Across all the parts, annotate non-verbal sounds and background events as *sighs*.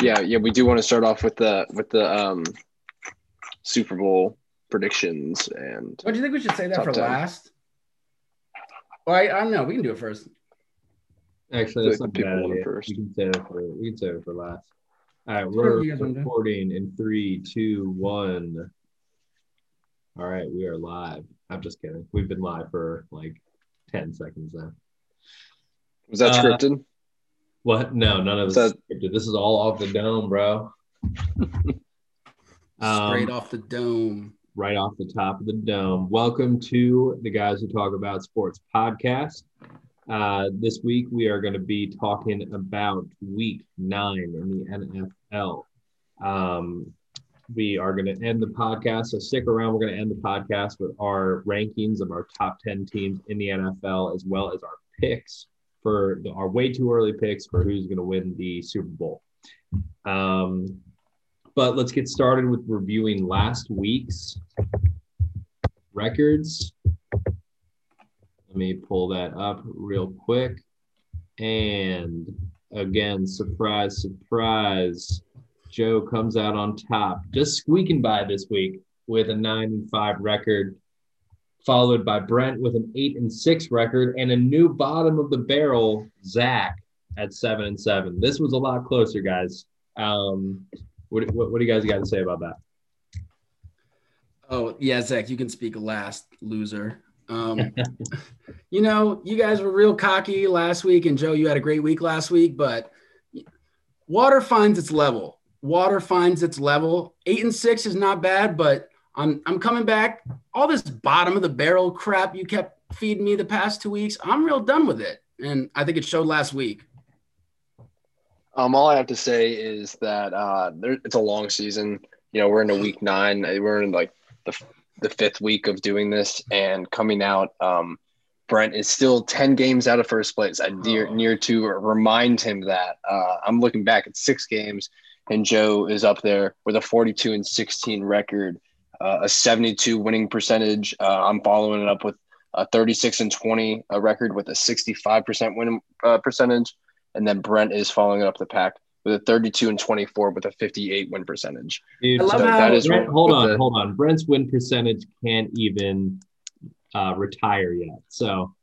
yeah, yeah, we do want to start off with the with the um Super Bowl predictions and. What do you think we should say that for 10. last? Well, I, I don't know. We can do it first. Actually, that's not bad idea. First. We can say it for we can say it for last. All right, we're recording in three, two, one. All right, we are live. I'm just kidding. We've been live for like 10 seconds now. Was that uh, scripted? What? No, none of this that... scripted. This is all off the dome, bro. *laughs* Straight um, off the dome. Right off the top of the dome. Welcome to the Guys Who Talk About Sports podcast. Uh, this week we are going to be talking about week nine in the NFL. Um, we are going to end the podcast. So stick around. We're going to end the podcast with our rankings of our top 10 teams in the NFL, as well as our picks for the, our way too early picks for who's going to win the Super Bowl. Um, but let's get started with reviewing last week's records. Let me pull that up real quick. And again, surprise, surprise. Joe comes out on top, just squeaking by this week with a nine and five record, followed by Brent with an eight and six record, and a new bottom of the barrel, Zach at seven and seven. This was a lot closer, guys. Um, what, what, what do you guys got to say about that? Oh yeah, Zach, you can speak last, loser. Um, *laughs* you know, you guys were real cocky last week, and Joe, you had a great week last week, but water finds its level. Water finds its level. Eight and six is not bad, but I'm I'm coming back. All this bottom of the barrel crap you kept feeding me the past two weeks, I'm real done with it, and I think it showed last week. Um, all I have to say is that uh, there, it's a long season. You know, we're in a week nine. We're in like the the fifth week of doing this, and coming out, um, Brent is still ten games out of first place. I near oh. near to remind him that uh, I'm looking back at six games, and Joe is up there with a 42 and 16 record, a 72 winning percentage. Uh, I'm following it up with a 36 and 20 a record with a 65 percent win uh, percentage and then Brent is following up the pack with a 32 and 24 with a 58 win percentage. Dude, I love so how that is Brent, hold on, the, hold on. Brent's win percentage can't even uh, retire yet. So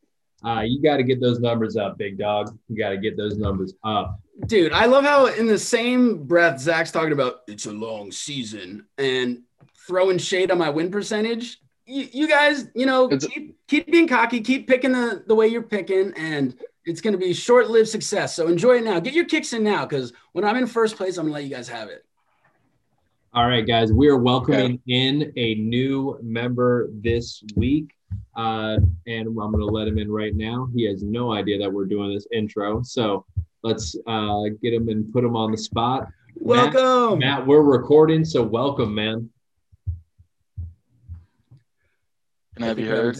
uh, you got to get those numbers up, big dog. You got to get those numbers up. Dude, I love how in the same breath Zach's talking about it's a long season and throwing shade on my win percentage. You, you guys, you know, keep, keep being cocky, keep picking the, the way you're picking, and it's going to be short-lived success. So enjoy it now. Get your kicks in now, because when I'm in first place, I'm going to let you guys have it. All right, guys, we are welcoming okay. in a new member this week, uh, and I'm going to let him in right now. He has no idea that we're doing this intro, so let's uh, get him and put him on the spot. Welcome, Matt, Matt. We're recording, so welcome, man. Can I be heard?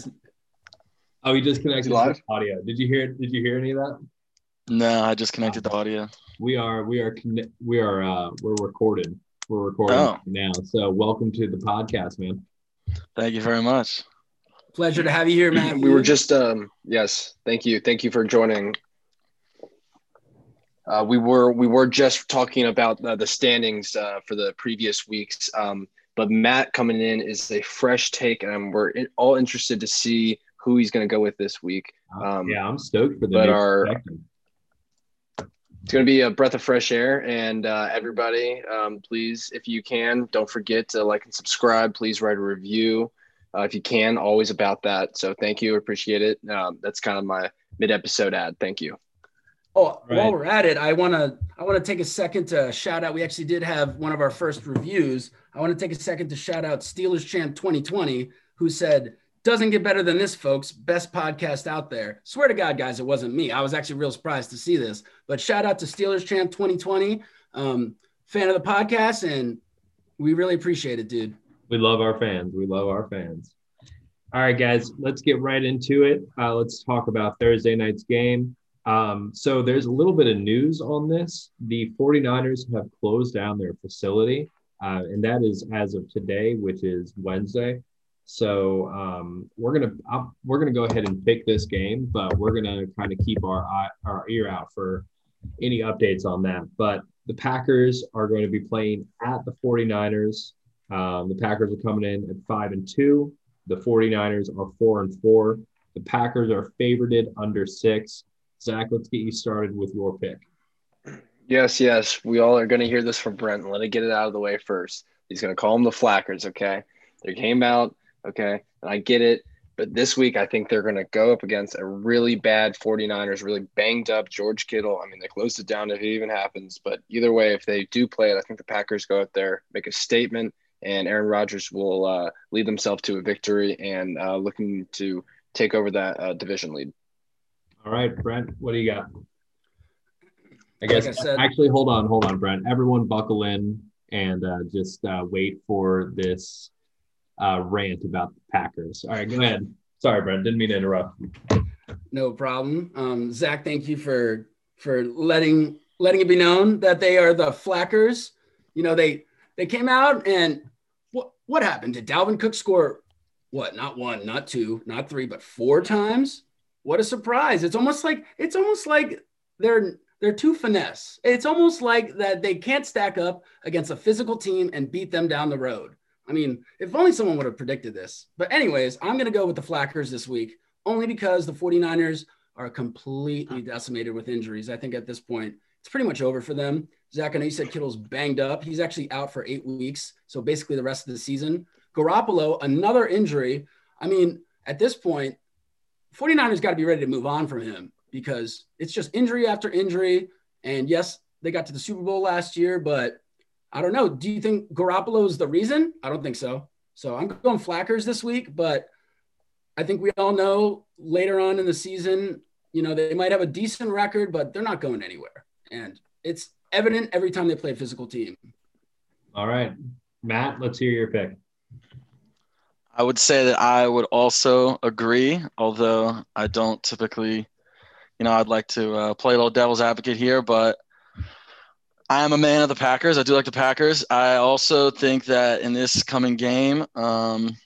Oh, he just connected live audio. Did you hear? Did you hear any of that? No, I just connected the audio. We are we are we are uh we're recording. We're recording oh. now. So welcome to the podcast, man. Thank you very much. Pleasure to have you here, man. we were just um yes, thank you. Thank you for joining. Uh, we were we were just talking about uh, the standings uh, for the previous weeks, um, but Matt coming in is a fresh take, and we're all interested to see who he's going to go with this week. Um, yeah, I'm stoked for the. But our it's going to be a breath of fresh air, and uh, everybody, um, please, if you can, don't forget to like and subscribe. Please write a review uh, if you can. Always about that. So thank you, appreciate it. Um, that's kind of my mid-episode ad. Thank you. Oh, right. while we're at it, I want to I want to take a second to shout out. We actually did have one of our first reviews. I want to take a second to shout out Steelers Champ 2020, who said doesn't get better than this, folks. Best podcast out there. Swear to God, guys, it wasn't me. I was actually real surprised to see this. But shout out to Steelers Champ 2020, um, fan of the podcast, and we really appreciate it, dude. We love our fans. We love our fans. All right, guys, let's get right into it. Uh, let's talk about Thursday night's game. Um, so there's a little bit of news on this. The 49ers have closed down their facility, uh, and that is as of today, which is Wednesday. So um, we're gonna I'll, we're gonna go ahead and pick this game, but we're gonna kind of keep our eye, our ear out for any updates on that. But the Packers are going to be playing at the 49ers. Um, the Packers are coming in at five and two. The 49ers are four and four. The Packers are favored under six. Zach, let's get you started with your pick. Yes, yes. We all are going to hear this from Brent. Let me get it out of the way first. He's going to call them the Flackers, okay? They came out, okay? And I get it. But this week, I think they're going to go up against a really bad 49ers, really banged up George Kittle. I mean, they closed it down if it even happens. But either way, if they do play it, I think the Packers go out there, make a statement, and Aaron Rodgers will uh, lead themselves to a victory and uh, looking to take over that uh, division lead. All right, Brent, what do you got? I guess Like I said- actually, hold on, hold on, Brent. Everyone, buckle in and uh, just uh, wait for this uh, rant about the Packers. All right, go ahead. Sorry, Brent, didn't mean to interrupt. No problem. Um, Zach, thank you for for letting letting it be known that they are the Flackers. You know, they they came out and what what happened? Did Dalvin Cook score what? Not one, not two, not three, but four times? What a surprise. It's almost like it's almost like they're they're too finesse. It's almost like that they can't stack up against a physical team and beat them down the road. I mean, if only someone would have predicted this. But anyways, I'm going to go with the Flackers this week only because the 49ers are completely decimated with injuries. I think at this point, it's pretty much over for them. Zach, I know you said Kittle's banged up. He's actually out for eight weeks. So basically the rest of the season. Garoppolo, another injury. I mean, at this point, 49ers got to be ready to move on from him because it's just injury after injury. And yes, they got to the Super Bowl last year, but I don't know. Do you think Garoppolo is the reason? I don't think so. So I'm going Flackers this week, but I think we all know later on in the season, you know, they might have a decent record, but they're not going anywhere. And it's evident every time they play a physical team. All right, Matt, let's hear your pick. I would say that I would also agree, although I don't typically, you know, I'd like to uh, play a little devil's advocate here, but I am a man of the Packers. I do like the Packers. I also think that in this coming game, um,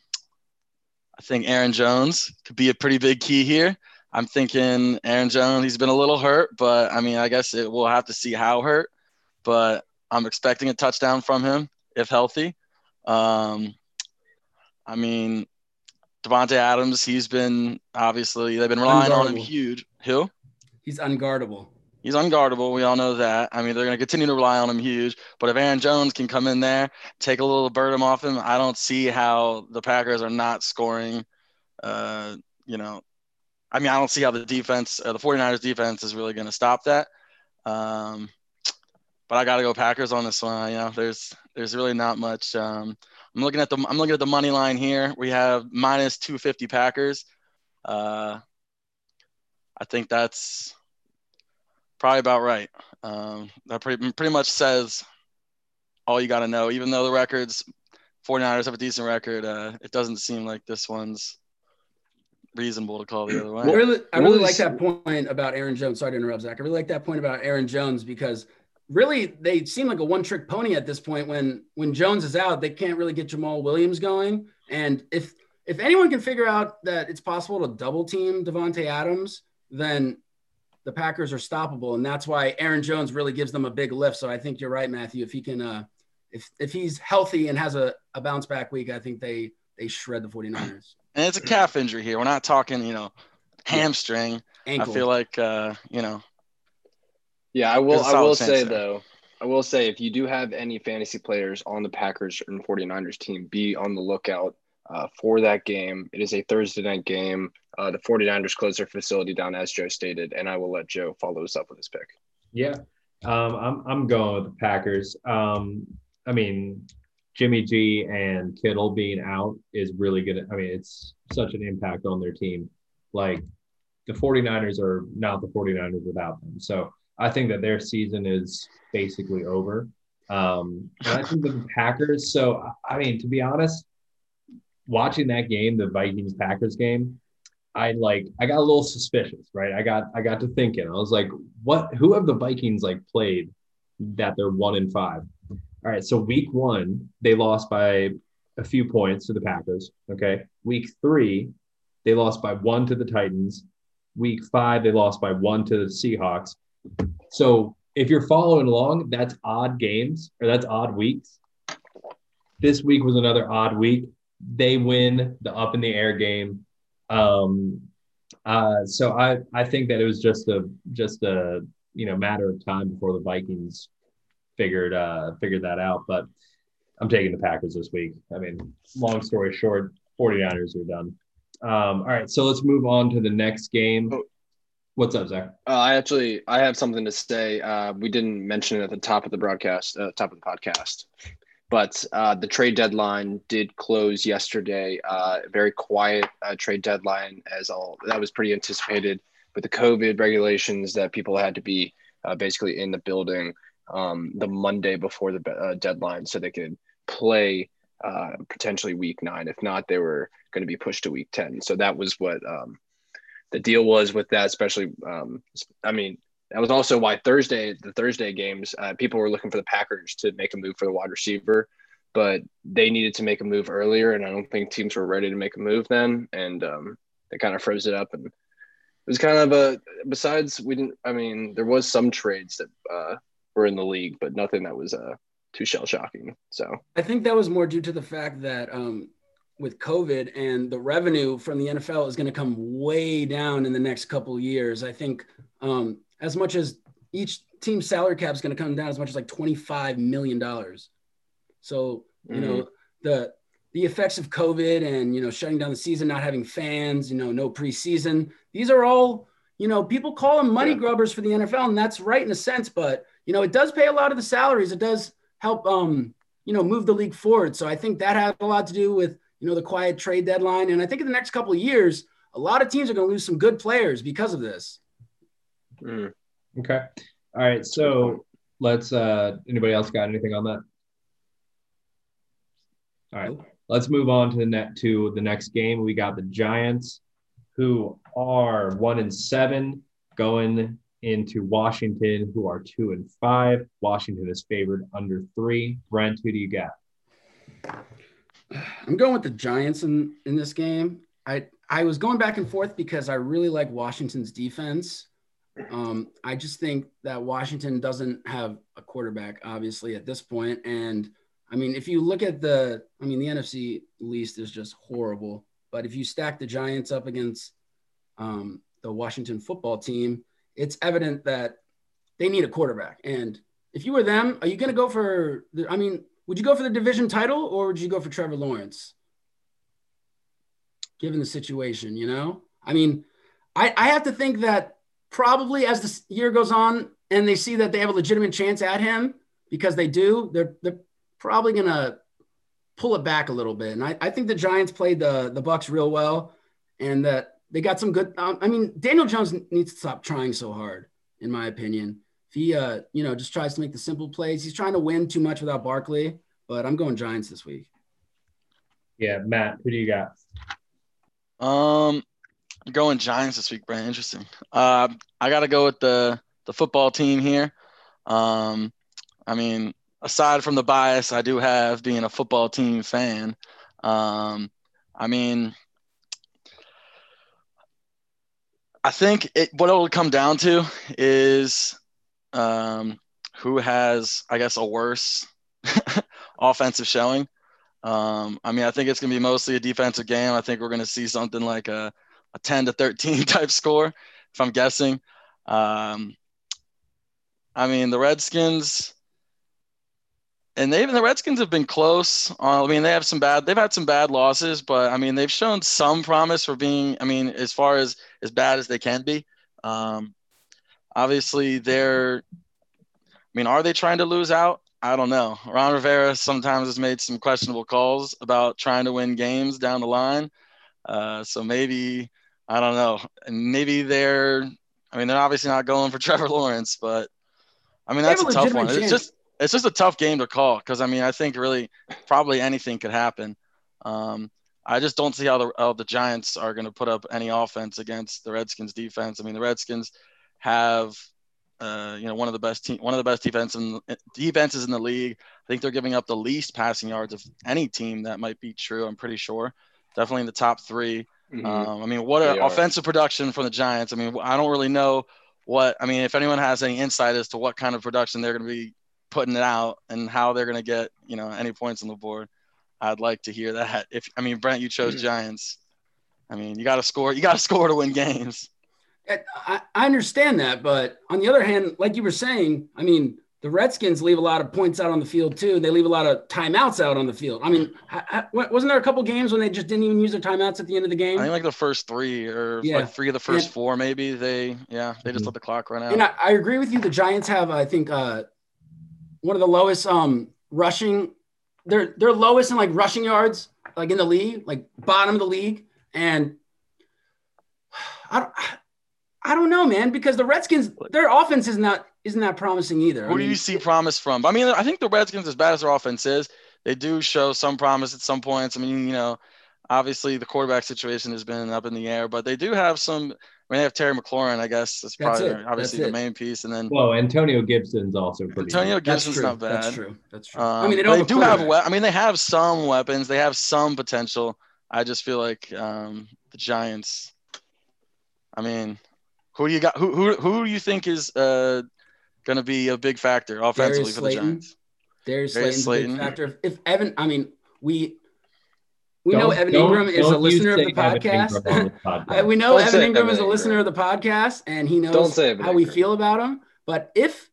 I think Aaron Jones could be a pretty big key here. I'm thinking Aaron Jones, he's been a little hurt, but I mean, I guess it, we'll have to see how hurt, but I'm expecting a touchdown from him if healthy. Um, I mean, Davante Adams, he's been obviously they've been relying on him huge. Who? He's unguardable. He's unguardable. We all know that. I mean, they're going to continue to rely on him huge. But if Aaron Jones can come in there, take a little burden off him, I don't see how the Packers are not scoring. Uh, you know, I mean, I don't see how the defense, uh, the 49ers defense is really going to stop that. Um, but I got to go Packers on this one. You know, there's there's really not much. Um, I'm looking at the I'm looking at the money line here. We have minus 250 Packers. Uh, I think that's probably about right. Um, that pretty pretty much says all you got to know. Even though the records, 49ers have a decent record, uh, it doesn't seem like this one's reasonable to call the other I really, I really like that point about Aaron Jones. Sorry to interrupt, Zach. I really like that point about Aaron Jones because really they seem like a one-trick pony at this point. When when Jones is out, they can't really get Jamaal Williams going. And if if anyone can figure out that it's possible to double team Davante Adams, then the Packers are stoppable, and that's why Aaron Jones really gives them a big lift. So I think you're right, Matthew. If he can, uh, if if he's healthy and has a, a bounce back week, I think they they shred the 49ers. And it's a calf injury here. We're not talking, you know, hamstring. Ankle. I feel like, uh, you know, Yeah, I will. There's a I solid will say there. though, I will say if you do have any fantasy players on the Packers and 49ers team, be on the lookout uh, for that game. It is a Thursday night game. Uh, the 49ers close their facility down, as Joe stated, and I will let Joe follow us up with his pick. Yeah, um, I'm I'm going with the Packers. Um, I mean, Jimmy G and Kittle being out is really good. I mean, it's such an impact on their team. Like the 49ers are not the 49ers without them. So I think that their season is basically over. Um, I think the Packers. So I mean, to be honest, watching that game, the Vikings Packers game, I like I got a little suspicious, right? I got I got to thinking. I was like, what who have the Vikings like played that they're one in five? All right, so week one, they lost by a few points to the Packers. Okay. Week three, they lost by one to the Titans. Week five, they lost by one to the Seahawks. So if you're following along, that's odd games or that's odd weeks. This week was another odd week. They win the up in the air game. Um, uh, so I I think that it was just a just a you know matter of time before the Vikings figured uh figured that out. But I'm taking the Packers this week. I mean, long story short, 49ers are done. Um, all right, so let's move on to the next game. Oh. What's up, Zach? Uh, I actually I have something to say. Uh, we didn't mention it at the top of the broadcast, uh, top of the podcast, but uh, the trade deadline did close yesterday. Uh, very quiet uh, trade deadline, as all that was pretty anticipated with the COVID regulations that people had to be basically in the building um, the Monday before the deadline so they could play potentially week nine. If not, they were going to be pushed to week 10. So that was what um, the deal was with that, especially. Um, I mean, that was also why Thursday, the Thursday games, uh, people were looking for the Packers to make a move for the wide receiver, but they needed to make a move earlier, and I don't think teams were ready to make a move then, and um, they kind of froze it up, and it was kind of a. Besides, we didn't. I mean, there was some trades that uh, were in the league, but nothing that was uh, too shell shocking. So I think that was more due to the fact that um, with COVID and the revenue from the NFL is going to come way down in the next couple of years. I think um, as much as each team's salary cap is going to come down as much as like $25 million. So, you mm-hmm. know, the, the effects of COVID and, you know, shutting down the season, not having fans, you know, no preseason, these are all, you know, people call them money yeah. grubbers for the NFL and that's right in a sense, but, you know, it does pay a lot of the salaries. It does help, um, you know, move the league forward. So I think that had a lot to do with, you know, the quiet trade deadline. And I think in the next couple of years, a lot of teams are going to lose some good players because of this. Mm. Okay. All right. So let's, uh, anybody else got anything on that? All right. Let's move on to the net to the next game. We got the Giants who are one and seven going into Washington, who are two and five. Washington is favored under three. Brent, who do you got? I'm going with the Giants in in this game. I I was going back and forth because I really like Washington's defense. Um, I just think that Washington doesn't have a quarterback, obviously, at this point. And I mean, if you look at the, I mean, the NFC least is just horrible. But if you stack the Giants up against um, the Washington football team, it's evident that they need a quarterback. And if you were them, are you going to go for? The, I mean, would you go for the division title or would you go for Trevor Lawrence? Given the situation, you know, I mean, I, I have to think that probably as the year goes on and they see that they have a legitimate chance at him because they do, they're they're probably gonna pull it back a little bit. And I, I think the Giants played the the Bucs real well, and that they got some good. Um, I mean, Daniel Jones needs to stop trying so hard, in my opinion he, uh, you know, just tries to make the simple plays. He's trying to win too much without Barkley, but I'm going Giants this week. Yeah, Matt, who do you got? Um, going Giants this week, Brent. Interesting. Uh, I got to go with the the football team here. Um, I mean, aside from the bias I do have being a football team fan, um, I mean, I think it, what it will come down to is um, who has, I guess, a worse *laughs* offensive showing. Um, I mean, I think it's going to be mostly a defensive game. I think we're going to see something like a, a 10 to 13 *laughs* type score, if I'm guessing. Um, I mean, the Redskins, and they even the Redskins have been close. Uh, I mean, they have some bad, they've had some bad losses, but I mean, they've shown some promise for being, I mean, as far as as bad as they can be. Um, obviously they're I mean, are they trying to lose out? I don't know. Ron Rivera sometimes has made some questionable calls about trying to win games down the line. Uh, so maybe I don't know. Maybe they're I mean, they're obviously not going for *laughs* Trevor Lawrence, but I mean that's a, a tough one. Chance. It's just it's just a tough game to call because I mean I think really probably anything could happen. Um, I just don't see how the how the Giants are going to put up any offense against the Redskins defense. I mean the Redskins have uh, you know one of the best team, one of the best defense in, defenses in the league. I think they're giving up the least passing yards of any team. That might be true. I'm pretty sure. Definitely in the top 3 mm-hmm. um, I mean, what an offensive production from the Giants. I mean, I don't really know what I mean, if anyone has any insight as to what kind of production they're going to be putting it out and how they're going to get you know any points on the board, I'd like to hear that. If I mean, Brent, you chose Giants. I mean, you got to score. You got to *laughs* score to win games. I, I understand that, but on the other hand, like you were saying, I mean, the Redskins leave a lot of points out on the field too. They leave a lot of timeouts out on the field. I mean, wasn't there a couple games when they just didn't even use their timeouts at the end of the game? I think like the first three or yeah. like three of the first and, four, maybe they, yeah, they just mm-hmm. let the clock run out. And I, I agree with you. The Giants have, I think, uh, one of the lowest um, rushing. They're they're lowest in like rushing yards, like in the league, like bottom of the league. And *sighs* I don't, I don't know, man, because the Redskins, their offense is not isn't that promising either. Who I mean, do you see promise from? I mean, I think the Redskins, as bad as their offense is, they do show some promise at some points. I mean, you know, obviously the quarterback situation has been up in the air, but they do have some. I mean, they have Terry McLaurin, I guess. That's, that's probably it. obviously that's the main piece. And then, well, Antonio Gibson's also pretty. Antonio good. Gibson's not bad. That's true. That's true. Um, I mean, they, they do have. We- I mean, they have some weapons. They have some potential. I just feel like um, the Giants. I mean, who do you got? Who who who do you think is uh, going to be a big factor offensively Darius for Slayton. the Giants? Darius, Darius Slayton's Slayton. big factor. If Evan, I mean, we we don't, know Evan Engram is a listener of the podcast. *laughs* podcast. we know don't Evan Engram Evan is a listener of the podcast, and he knows how we feel about him. But if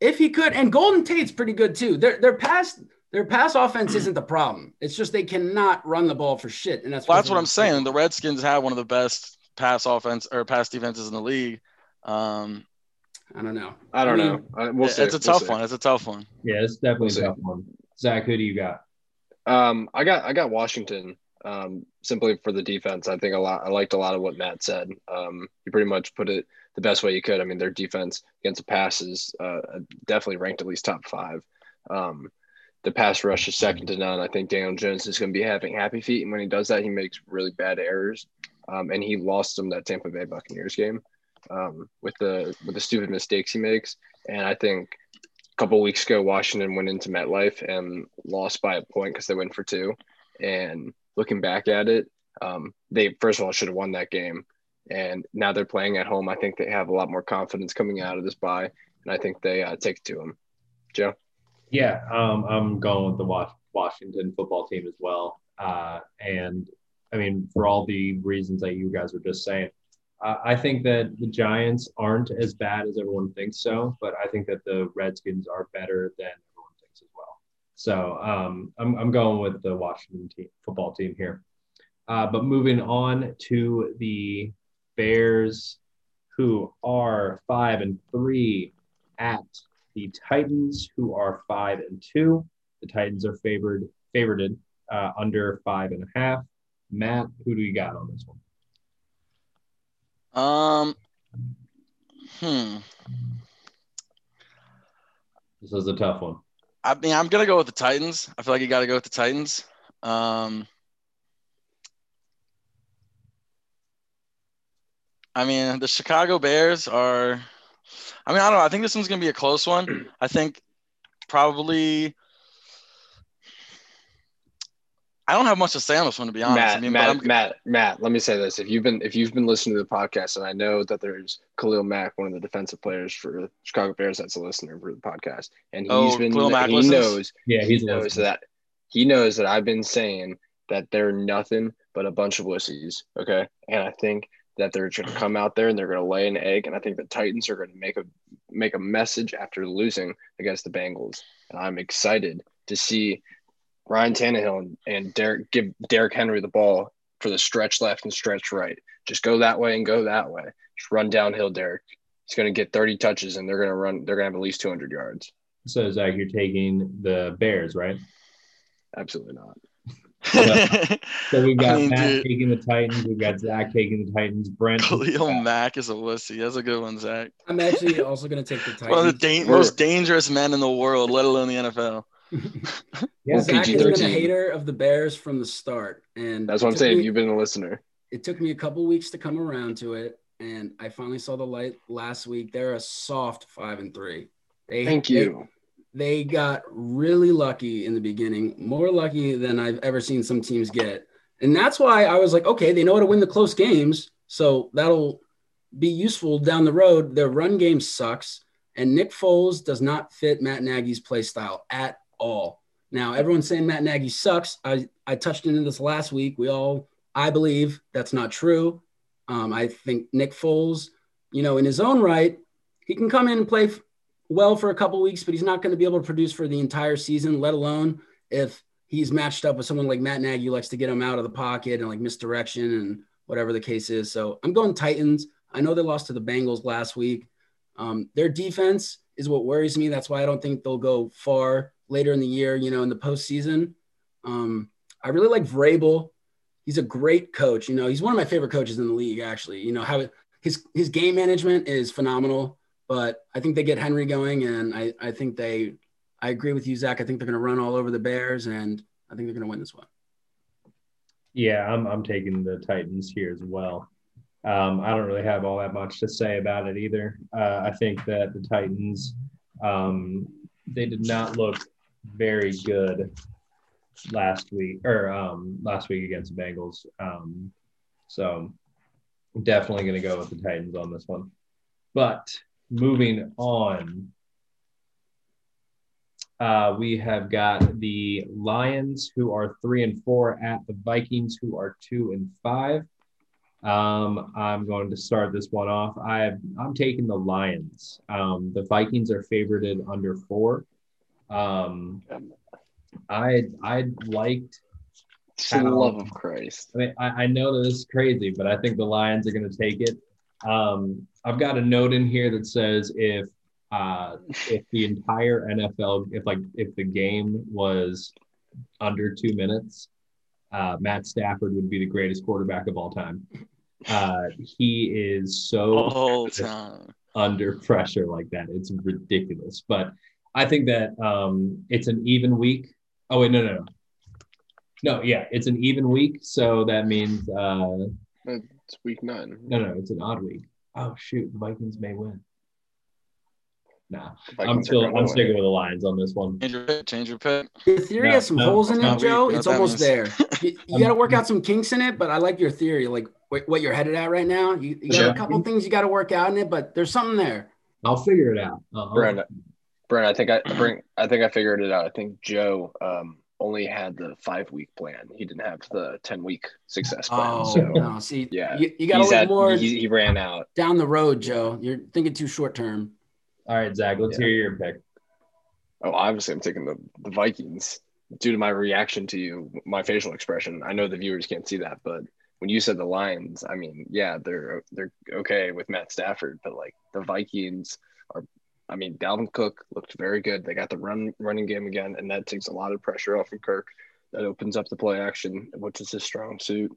if he could, and Golden Tate's pretty good too. Their their pass their pass offense isn't the problem. It's just they cannot run the ball for shit, and that's well, that's what I'm saying. The Redskins have one of the best pass offense or pass defenses in the league. Um, I don't know. I don't I mean, know. We'll it's a we'll tough see. one. It's a tough one. Yeah, it's definitely we'll a tough one. Zach, who do you got? Um, I got I got Washington. Um, simply for the defense. I think a lot. I liked a lot of what Matt said. Um, you pretty much put it the best way you could. I mean, their defense against the passes uh, definitely ranked at least top five. Um, the pass rush is second to none. I think Daniel Jones is going to be having happy feet, and when he does that, he makes really bad errors. Um, and he lost them that Tampa Bay Buccaneers game um, with the with the stupid mistakes he makes. And I think a couple weeks ago, Washington went into MetLife and lost by a point because they went for two. And looking back at it, um, they first of all should have won that game. And now they're playing at home. I think they have a lot more confidence coming out of this bye, and I think they uh, take it to them. Joe. Yeah, um, I'm going with the Washington football team as well. Uh, and I mean, for all the reasons that you guys were just saying, uh, I think that the Giants aren't as bad as everyone thinks so, but I think that the Redskins are better than everyone thinks as well. So um, I'm, I'm going with the Washington team, football team here. Uh, but moving on to the Bears, who are five and three at the Titans, who are five and two. The Titans are favored favored uh, under five and a half. Matt, who do you got on this one? Um, hmm. This is a tough one. I mean, I'm gonna go with the Titans. I feel like you got to go with the Titans. Um, I mean, the Chicago Bears are. I mean, I don't know. I think this one's gonna be a close one. I think probably I don't have much to say on this one, to be honest. Matt, I mean, Matt, Matt, Matt, let me say this: if you've been if you've been listening to the podcast, and I know that there's Khalil Mack, one of the defensive players for the Chicago Bears, that's a listener for the podcast, and oh, he's oh, been Khalil Mack he listens? knows, yeah, he knows that he knows that I've been saying that they're nothing but a bunch of wussies. Okay, and I think that they're going to come out there and they're going to lay an egg, and I think the Titans are going to make a make a message after losing against the Bengals, and I'm excited to see Ryan Tannehill and, and Derrick give Derrick Henry the ball for the stretch left and stretch right. Just go that way and go that way. Just run downhill, Derrick. He's going to get 30 touches and they're going to run. They're going to have at least 200 yards. So Zach, you're taking the Bears, right? Absolutely not. *laughs* so, we've got I mean, Matt dude, taking the Titans. We've got Zach taking the Titans. Brent. Khalil Mack is a wussy. That's a good one, Zach. I'm actually also going to take the Titans. One of the da- most dangerous men in the world, let alone the NFL. Yeah, Zach has been a hater of the Bears from the start, and that's what I'm saying. Me, You've been a listener. It took me a couple weeks to come around to it, and I finally saw the light last week. They're a soft five and three. They, Thank you. They, they got really lucky in the beginning, more lucky than I've ever seen some teams get, and that's why I was like, okay, they know how to win the close games, so that'll be useful down the road. Their run game sucks, and Nick Foles does not fit Matt Nagy's play style at all. Now, everyone's saying Matt Nagy sucks. I, I touched into this last week. We all, I believe that's not true. Um, I think Nick Foles, you know, in his own right, he can come in and play f- well for a couple weeks, but he's not going to be able to produce for the entire season, let alone if he's matched up with someone like Matt Nagy who likes to get him out of the pocket and like misdirection and whatever the case is. So I'm going Titans. I know they lost to the Bengals last week. Um, their defense is what worries me. That's why I don't think they'll go far later in the year, you know, in the postseason. Um, I really like Vrabel. He's a great coach. You know, he's one of my favorite coaches in the league, actually. You know, how his his game management is phenomenal. But I think they get Henry going, and I, I think they I agree with you, Zach. I think they're gonna run all over the Bears, and I think they're gonna win this one. Yeah, I'm I'm taking the Titans here as well. Um, I don't really have all that much to say about it either. Uh, I think that the Titans, um, they did not look very good last week or um, last week against the Bengals. Um, so definitely going to go with the Titans on this one. But moving on, uh, we have got the Lions, who are three and four, at the Vikings, who are two and five. Um, I'm going to start this one off. I I'm taking the Lions. Um, the Vikings are favorited under four. Um, I I liked. For the love of Christ. I mean, I, I know that this is crazy, but I think the Lions are going to take it. Um, I've got a note in here that says if uh, if the entire NFL, if like if the game was under two minutes, uh, Matt Stafford would be the greatest quarterback of all time. Uh, he is so All time. under pressure like that. It's ridiculous. But I think that um, it's an even week. Oh wait, no, no, no. No, yeah, it's an even week. So that means uh, It's week nine. no, no, it's an odd week. Oh shoot, the Vikings may win. Nah, I'm still I'm win. sticking with the Lions on this one. Change your pick. Change your pick. Your theory No, has some no, holes in it, not Joe. weak. It's What almost means. there. You, you *laughs* got to work out some kinks in it, but I like your theory, like wh- what you're headed at right now. You, you got Yeah. a couple things you got to work out in it, but there's something there. I'll figure it out. Uh-huh. Brent, Brent, I think I *clears throat* bring. I think I figured it out. I think Joe um, only had the five week plan. He didn't have the ten week success plan. Oh, so no. See, yeah, you, you got a he's look more he, he ran out. down the road, Joe. You're thinking too short term. All right, Zach, let's Yeah. hear your pick. Oh, obviously, I'm taking the, the Vikings due to my reaction to you, my facial expression. I know the viewers can't see that, but when you said the Lions, I mean, yeah, they're they're okay with Matt Stafford, but like the Vikings are. I mean, Dalvin Cook looked very good. They got the run running game again, and that takes a lot of pressure off of Kirk. That opens up the play action, which is his strong suit.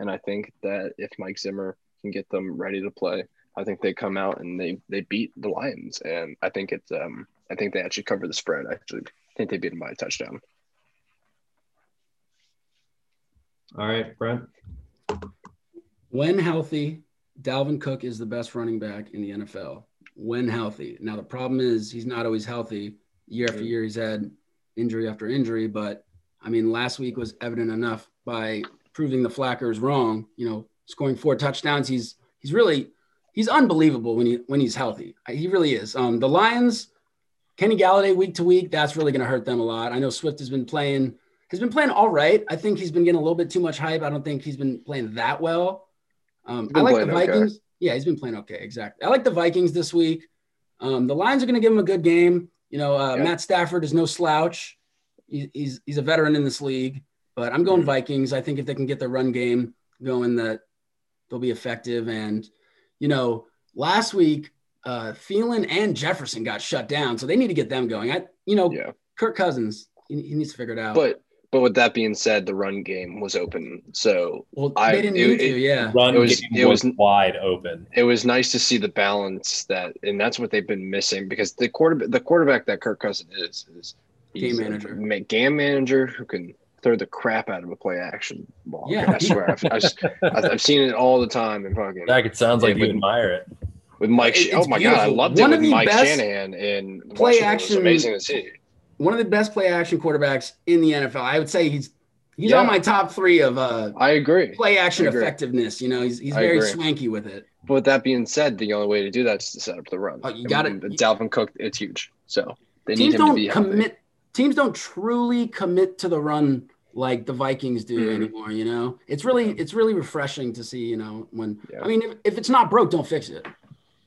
And I think that if Mike Zimmer can get them ready to play, I think they come out and they they beat the Lions. And I think it's um I think they actually cover the spread. Actually, I think they beat them by a touchdown. All right, Brent. When healthy, Dalvin Cook is the best running back in the NFL. When healthy. Now, the problem is he's not always healthy. Year after year, he's had injury after injury. But I mean, last week was evident enough by proving the Flackers wrong. You know, scoring four touchdowns. He's he's really he's unbelievable when he when he's healthy. He really is. Um, the Lions, Kenny Golladay week to week, that's really going to hurt them a lot. I know Swift has been playing has been playing all right. I think he's been getting a little bit too much hype. I don't think he's been playing that well. Um, I like the Vikings. okay. Yeah, he's been playing okay. Exactly. I like the Vikings this week. Um, the Lions are going to give him a good game. You know, uh. Matt Stafford is no slouch. He, he's he's a veteran in this league, but I'm going Mhm. Vikings. I think if they can get their run game going, that they'll be effective. And you know, last week, uh, Thielen and Jefferson got shut down, so they need to get them going. I, you know, Yeah. Kirk Cousins, he, he needs to figure it out. But but with that being said, the run game was open, so well, I- they didn't it- need it- to. Yeah. Run It was- game it was, was- wide open. it was nice to see the balance that, and that's what they've been missing because the quarterback, the quarterback that Kirk Cousins is, is Game a manager. ma- game manager who can throw the crap out of a play action ball. Yeah. I swear, I've, I've, I've I've seen it all the time in fucking Zach, it sounds like Yeah, you with- admire it. with Mike. It- oh it's my god, I beautiful. loved One it of with the Mike best Shanahan in play Washington. It was action- amazing to see. One of the best play action quarterbacks in the NFL. I would say he's he's Yeah. on my top three of uh, I agree. play action agree. effectiveness. You know, he's he's I very agree. swanky with it. But with that being said, the only way to do that is to set up the run. Oh, you And gotta- with Dalvin Cook, it's huge. So they need him to don't be healthy. commit. Teams don't truly commit to the run like the Vikings do Mhm. anymore. You know, it's really it's really refreshing to see. You know, when Yeah. I mean, if, if it's not broke, don't fix it.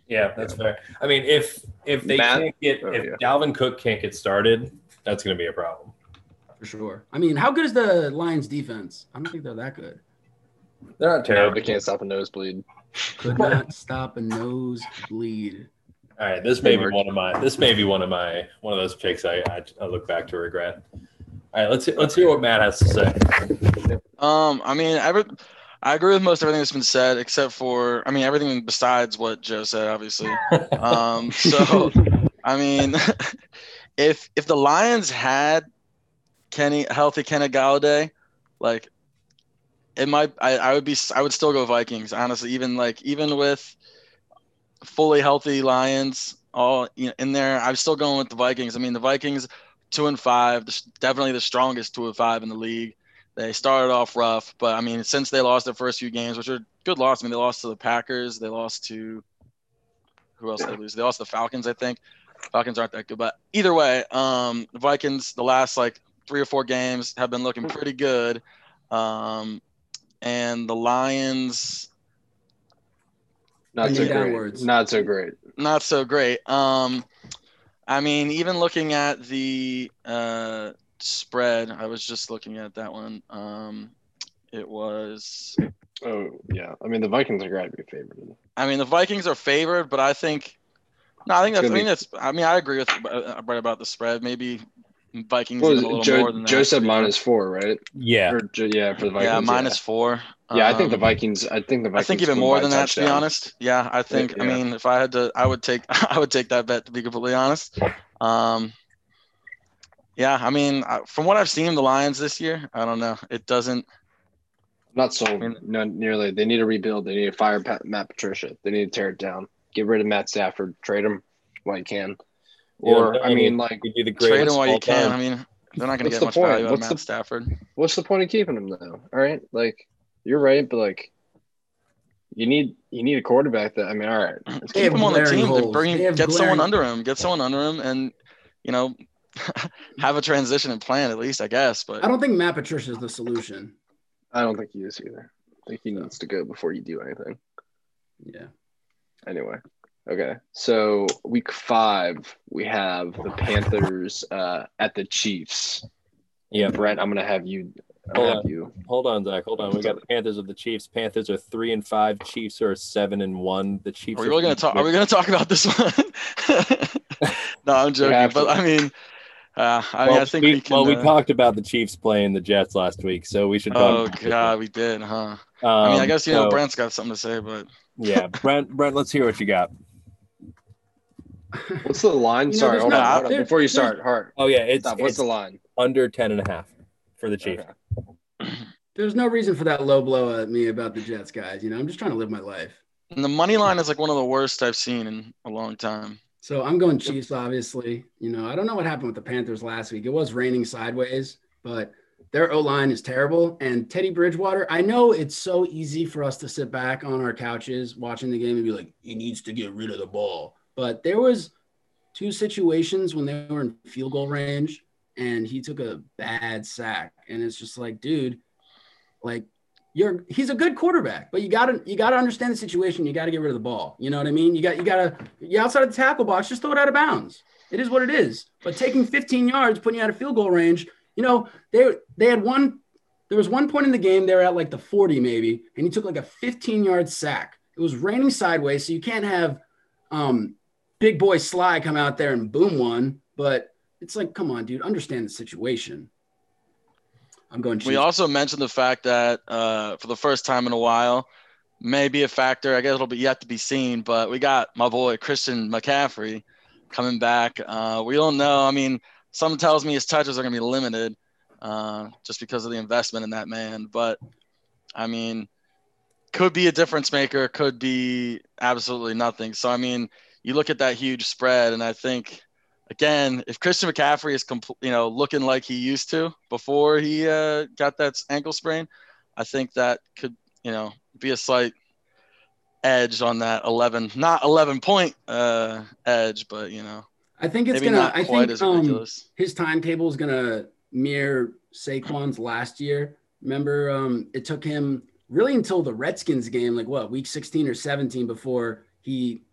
Yeah, that's fair. I mean, if if they Matt- can't get oh, if yeah. Dalvin Cook can't get started, that's going to be a problem. For sure. I mean, how good is the Lions defense? I don't think they're that good. They're not No, terrible. they can't stop a nosebleed. Could *laughs* not stop a nosebleed. All right, this may be one of my this may be one of my one of those picks I I, I look back to regret. All right, let's let's hear what Matt has to say. Um, I mean, every, I agree with most everything that's been said, except for, I mean, everything besides what Joe said, obviously. *laughs* Um, so, I mean, *laughs* if if the Lions had Kenny healthy Kenny Golladay, like, it might, I, I would be, I would still go Vikings, honestly. Even like, even with fully healthy Lions, all you know, in there, I'm still going with the Vikings. I mean, the Vikings, two and five, definitely the strongest two and five in the league. They started off rough, but I mean, since they lost their first few games, which are good loss. I mean, they lost to the Packers. They lost to who else they lose? They lost to the Falcons, I think. Falcons aren't that good, but either way, um, the Vikings the last like three or four games have been looking pretty good, um, and the Lions Not so great. downwards. Not so great. not so great. Um, I mean, even looking at the uh, spread, I was just looking at that one. Um, it was Oh yeah. I mean the Vikings are going to be favored. I mean, the Vikings are favored, but I think no, I think that's. I mean, be- that's. I mean, I agree with uh, right about the spread. Maybe Vikings Well, a little more Joe, than Joe said minus four, right? Yeah, Or, yeah, for the Vikings. yeah, minus four. Yeah, I think the Um, Vikings. I think the Vikings. I think even more by a than that, to be honest. Yeah, I think. I mean, if I had to, I would take. *laughs* I would take that bet to be completely honest. Um, yeah, I mean, from what I've seen, the Lions this year, I don't know. It doesn't. Not sold. mean- Not nearly. They need to rebuild. They need to fire Pat, Matt Patricia. They need to tear it down. Get rid of Matt Stafford. Trade him while you can. Or Yeah, I mean, like, he'd be the Trade him while you can. time. I mean, they're not going to get the much point? value out of Matt the- Stafford. what's the point of keeping him though? All right, like you're right, but like you need you need a quarterback that I mean, all right. They keep have him on the team. holes. Bring They have get someone under him. Get someone under him, and you know, *laughs* have a transition and plan at least, I guess. But I don't think Matt Patricia is the solution. I don't think he is either. I think he needs to go before you do anything. Yeah. Anyway. Okay. So week five, we have the Panthers uh, at the Chiefs. Yeah, Brent, I'm gonna have you Hold have on. you hold on, Zach. Hold on. We got the Panthers of the Chiefs. Panthers are three and five. Chiefs are seven and one. The Chiefs. are we really gonna talk? Are we gonna talk about this one? *laughs* no, I'm joking. have But. I mean, uh, I mean, I think we, we can. well, we uh, talked about the Chiefs playing the Jets last week, so we should. Oh talk God, we did, huh? Um, I mean, I guess you know so- Brent's got something to say, but Yeah, *laughs* Brent. Brent, let's hear what you got. *laughs* what's the line? You know, Sorry, there's hold no- on, hold on. there- Before you start, Hart. Oh yeah, it's, Stop. What's it's the line? under ten and a half for the Chiefs. Okay. *clears throat* There's no reason for that low blow at me about the Jets, guys. You know, I'm just trying to live my life. and the money line is like one of the worst I've seen in a long time. So I'm going Chiefs, obviously. You know, I don't know what happened with the Panthers last week. It was raining sideways, but their O line is terrible. And Teddy Bridgewater, I know it's so easy for us to sit back on our couches watching the game and be like, he needs to get rid of the ball. But there was two situations when they were in field goal range and he took a bad sack. And it's just like, dude, like you're he's a good quarterback, but you gotta you gotta understand the situation. You gotta get rid of the ball. You know what I mean? You got you gotta you outside of the tackle box, just throw it out of bounds. It is what it is. But taking 15 yards, putting you out of field goal range, you know, they they had one there was one point in the game they were at like the 40 maybe, and he took like a 15 yard sack. It was raining sideways, so you can't have um big boy Slye come out there and boom one. But it's like, come on, dude, understand the situation. I'm going. We also mentioned the fact that uh, for the first time in a while, may be a factor. I guess it'll be yet to be seen, but we got my boy Christian McCaffrey coming back. Uh, we don't know. I mean, some tells me his touches are going to be limited uh, just because of the investment in that man. But I mean, could be a difference maker. Could be absolutely nothing. So I mean, you look at that huge spread, and I think again, if Christian McCaffrey is compl- you know looking like he used to before he uh, got that ankle sprain, I think that could you know be a slight edge on that 11, not 11 point uh, edge, but you know, I think it's maybe gonna. I think um, his timetable is gonna mirror Saquon's last year. Remember, um, it took him really until the Redskins game, like what week 16 or 17, before he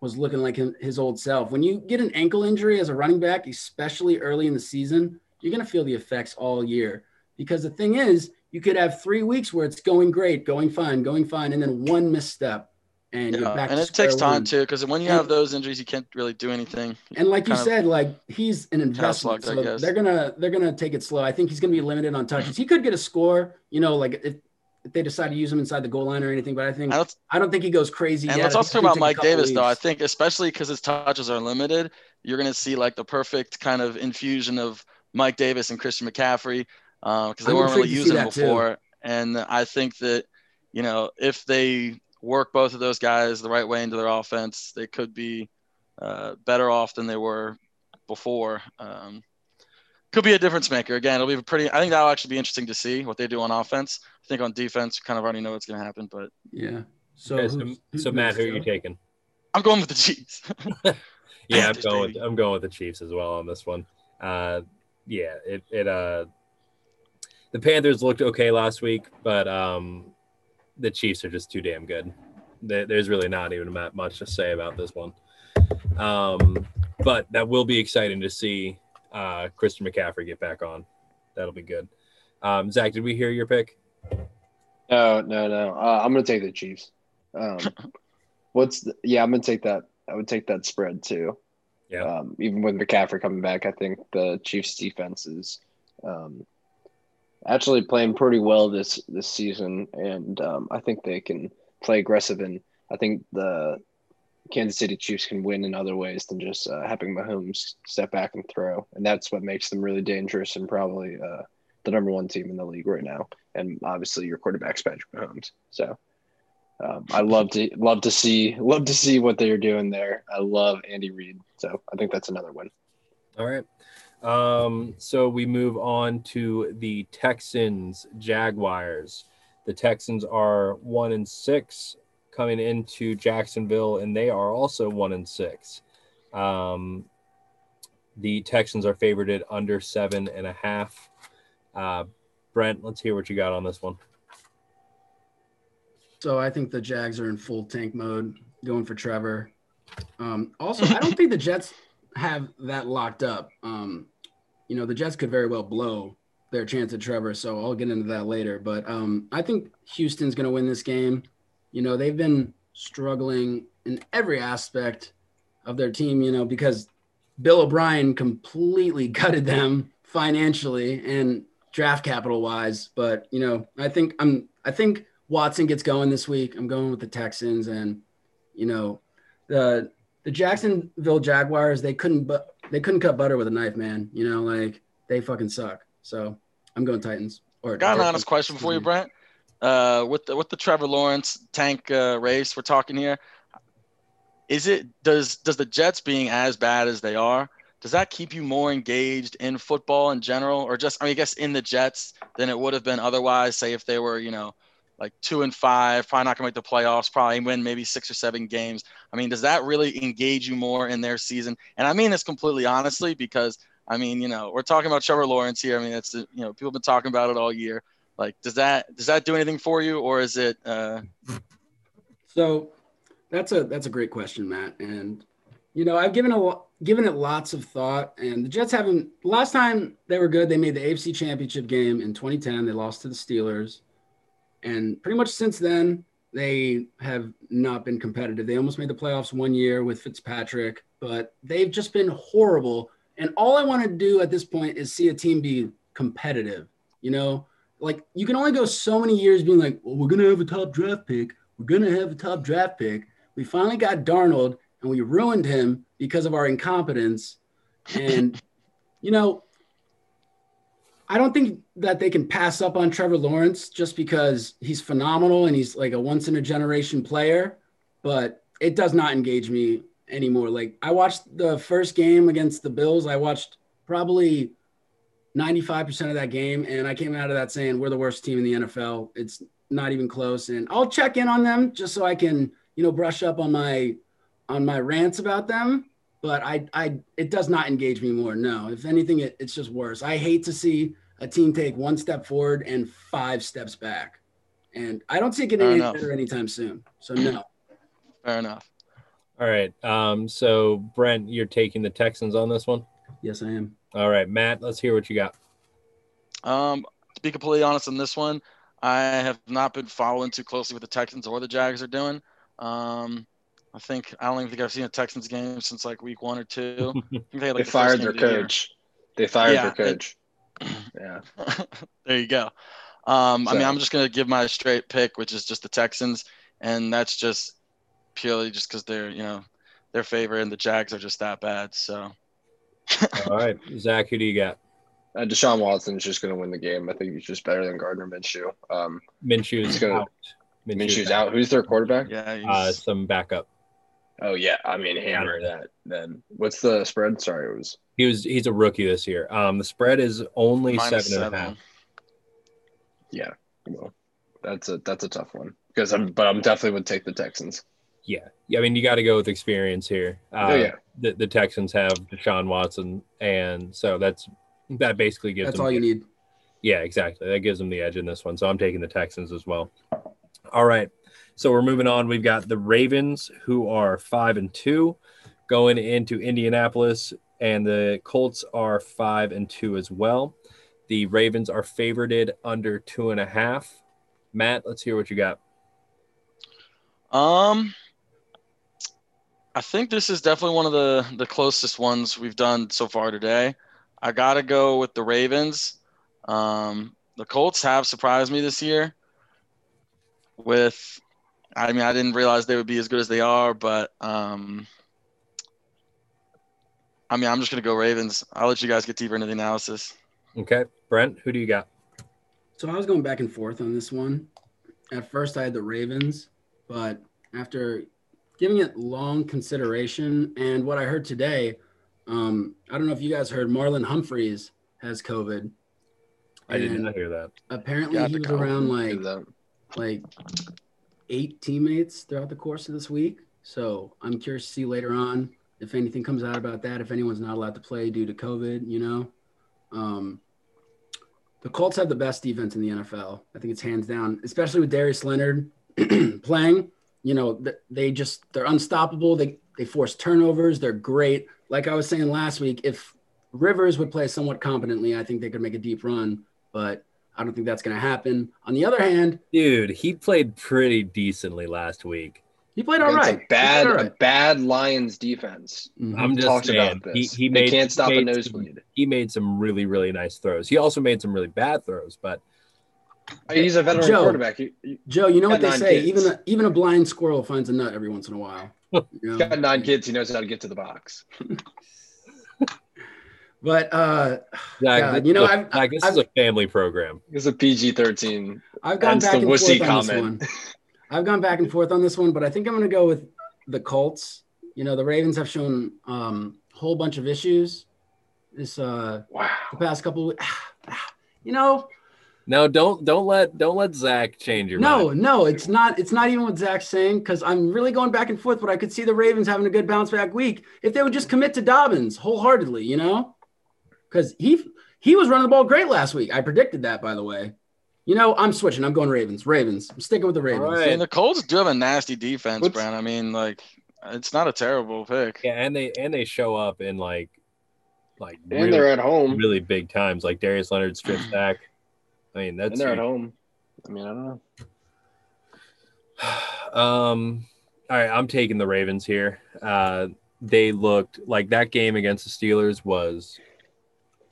was looking like him, his old self. When you get an ankle injury as a running back, especially early in the season, you're gonna feel the effects all year. Because the thing is, you could have three weeks where it's going great, going fine, going fine, and then one misstep, and Yeah, you're back. and it takes time one. too, because when you And- have those injuries, you can't really do anything. And like you said, like he's an investment, luck, I so guess. they're gonna they're gonna take it slow. I think he's gonna be limited on touches. He could get a score, you know, like if, if they decide to use him inside the goal line or anything. But I think And let's, I don't think he goes crazy. and yet. let's also talk about Mike Davis, though. I think, especially because his touches are limited, you're going to see like the perfect kind of infusion of Mike Davis and Christian McCaffrey uh, because they I'm weren't really intrigued to see using him that, too. before. And I think that, you know, if they work both of those guys the right way into their offense, they could be uh, better off than they were before. Um, could be a difference maker. Again, it'll be a pretty. I think that'll actually be interesting to see what they do on offense. I think on defense, kind of already know what's going to happen, but yeah. So, Okay, so, who's- who's so Matt, who are you taking? I'm going with the Chiefs. *laughs* *laughs* Yeah, I'm going. With, baby. I'm going with the Chiefs as well on this one. Uh, yeah, it it uh, the Panthers looked okay last week, but um, the Chiefs are just too damn good. There's really not even that much to say about this one. Um, but that will be exciting to see uh, Christian McCaffrey get back on. That'll be good. Um, Zach, did we hear your pick? No, no, no. Uh, I'm gonna take the Chiefs. Um, *laughs* what's the, yeah? I'm gonna take that. I would take that spread too. Yeah. Um, even with McCaffrey coming back, I think the Chiefs' defense is um, actually playing pretty well this this season, and um, I think they can play aggressive. And I think the Kansas City Chiefs can win in other ways than just uh, having Mahomes step back and throw, and that's what makes them really dangerous and probably uh, the number one team in the league right now. And obviously, your quarterback's Patrick Mahomes. So um, I love to love to see love to see what they're doing there. I love Andy Reid, so I think that's another win. All right. Um, so we move on to the Texans Jaguars. The Texans are one and six coming into Jacksonville, and they are also one and six. Um, the Texans are favored at under seven and a half. Uh, Brent, let's hear what you got on this one. So I think the Jags are in full tank mode, going for Trevor. Um, also, I don't think the Jets have that locked up. Um, you know, the Jets could very well blow their chance at Trevor, so I'll get into that later. But um, I think Houston's going to win this game. You know, they've been struggling in every aspect of their team. You know, because Bill O'Brien completely *laughs* gutted them financially and draft capital wise. But you know, I think I'm. I think Watson gets going this week. I'm going with the Texans, and you know, the the Jacksonville Jaguars. They couldn't, but they couldn't cut butter with a knife, man. You know, like they fucking suck. So I'm going Titans. Or Got an honest question for you. Brent. Uh, with the with the Trevor Lawrence tank uh, race we're talking here, is it does does the Jets being as bad as they are does that keep you more engaged in football in general, or just I mean I guess in the Jets than it would have been otherwise? Say if they were you know like two and five, probably not gonna make the playoffs, probably win maybe six or seven games. I mean, does that really engage you more in their season? And I mean this completely honestly because I mean, you know, we're talking about Trevor Lawrence here. I mean, it's you know, people have been talking about it all year. Like, does that does that do anything for you, or is it? Uh, So that's a that's a great question, Matt. And you know, I've given a given it lots of thought. And the Jets haven't. Last time they were good, they made the AFC Championship game in 2010. They lost to the Steelers, and pretty much since then they have not been competitive. They almost made the playoffs one year with Fitzpatrick, but they've just been horrible. And all I want to do at this point is see a team be competitive. You know, like you can only go so many years being like, well, we're gonna have a top draft pick. We're gonna have a top draft pick. We finally got Darnold, and we ruined him because of our incompetence. And *laughs* you know, I don't think that they can pass up on Trevor Lawrence just because he's phenomenal and he's like a once in a generation player, but it does not engage me anymore. Like I watched the first game against the Bills. I watched probably 95% of that game and I came out of that saying we're the worst team in the NFL. It's not even close and I'll check in on them just so I can, you know, brush up on my on my rants about them, but I I it does not engage me more. No, if anything, it, it's just worse. I hate to see a team take one step forward and five steps back, and I don't see it getting Fair any enough. better anytime soon. So no. *clears throat* Fair enough. All right. Um, so Brent, you're taking the Texans on this one. Yes, I am. All right, Matt, let's hear what you got. Um, to be completely honest on this one, I have not been following too closely what the Texans or the Jags are doing. Um, I think I don't even think I've seen a Texans game since like week one or two. I think they, had, *laughs* They the fired their of the year. coach. They fired Yeah, their it- coach. *clears throat* yeah. there you go. Um, I mean, I'm just gonna give my straight pick, which is just the Texans, and that's just purely just because they're you know their favorite and the Jags are just that bad. So *laughs* All right, Zach, who do you got? Uh, Deshaun Watson's just going to win the game. I think he's just better than Gardner Minshew. Um, Minshew's He's gonna- out. Minshew's out. Who's their quarterback? yeah, he's, Uh, some backup. Oh yeah, I mean hammer that. Then what's the spread? Sorry, it was He was he's a rookie this year. Um, the spread is only minus and a half. seven. yeah. Well, that's a that's a tough one because I'm but I'm definitely would take the Texans. Yeah, I mean you got to go with experience here. Uh, oh yeah, the, the Texans have Deshaun Watson, and so that's that basically gives That's them all you need. Yeah, exactly. That gives them the edge in this one. So I'm taking the Texans as well. All right. So we're moving on. We've got the Ravens, who are five and two, going into Indianapolis, and the Colts are five and two as well. The Ravens are favorited under two and a half. Matt, let's hear what you got. Um, I think this is definitely one of the the closest ones we've done so far today. I gotta go with the Ravens. Um, the Colts have surprised me this year. With, I mean, I didn't realize they would be as good as they are, but um, I mean, I'm just gonna go Ravens. I'll let you guys get deeper into the analysis. Okay. Brent, who do you got? So I was going back and forth on this one. At first, I had the Ravens, but after giving it long consideration and what I heard today, um, I don't know if you guys heard Marlon Humphreys has COVID. I did not hear that. Apparently, Got he was around like like eight teammates throughout the course of this week. So I'm curious to see later on if anything comes out about that. If anyone's not allowed to play due to COVID, you know. Um, the Colts have the best defense in the NFL. I think it's hands down, especially with Darius Leonard *clears throat* playing. You know, they just they're unstoppable. They they force turnovers. They're great. Like I was saying last week, if Rivers would play somewhat competently, I think they could make a deep run. But I don't think that's going to happen. On the other hand, Dude, he played pretty decently last week. he played all right. A bad He played all a bad Lions defense. Mhm. I'm just Talked saying, about he, this. he they made can't stop he a made nosebleed. He made some really really nice throws. He also made some really bad throws, but He's a veteran Joe. quarterback. He, he- Joe, you know what they say? kids. Even a, even a blind squirrel finds a nut every once in a while. *laughs* You he's know? got nine kids. He knows how to get to the box. *laughs* But uh, Zach, God, this you know, is a- I've- Zach, this I've- is a family program. It's a PG thirteen. I've gone back the and forth wussy on this one. I've gone back and forth on this one, but I think I'm going to go with the Colts. You know, the Ravens have shown um, a whole bunch of issues this uh, Wow. the past couple. Of, *sighs* you know, No, don't don't let don't let Zach change your mind. no, mind. no, it's not. It's not even what Zach's saying because I'm really going back and forth. But I could see the Ravens having a good bounce back week if they would just commit to Dobbins wholeheartedly. You know, because he he was running the ball great last week. I predicted that, by the way. You know, I'm switching. I'm going Ravens. Ravens. I'm sticking with the Ravens. All right. mean, the Colts do have a nasty defense, What's- Brent. I mean, like, it's not a terrible pick. Yeah, and they and they show up in like like And really, they're at home. really big times, like Darius Leonard strips *sighs* back. I mean, that's And they're at home. I mean, I don't know. *sighs* um all right i'm taking the ravens here uh they looked like that game against the steelers was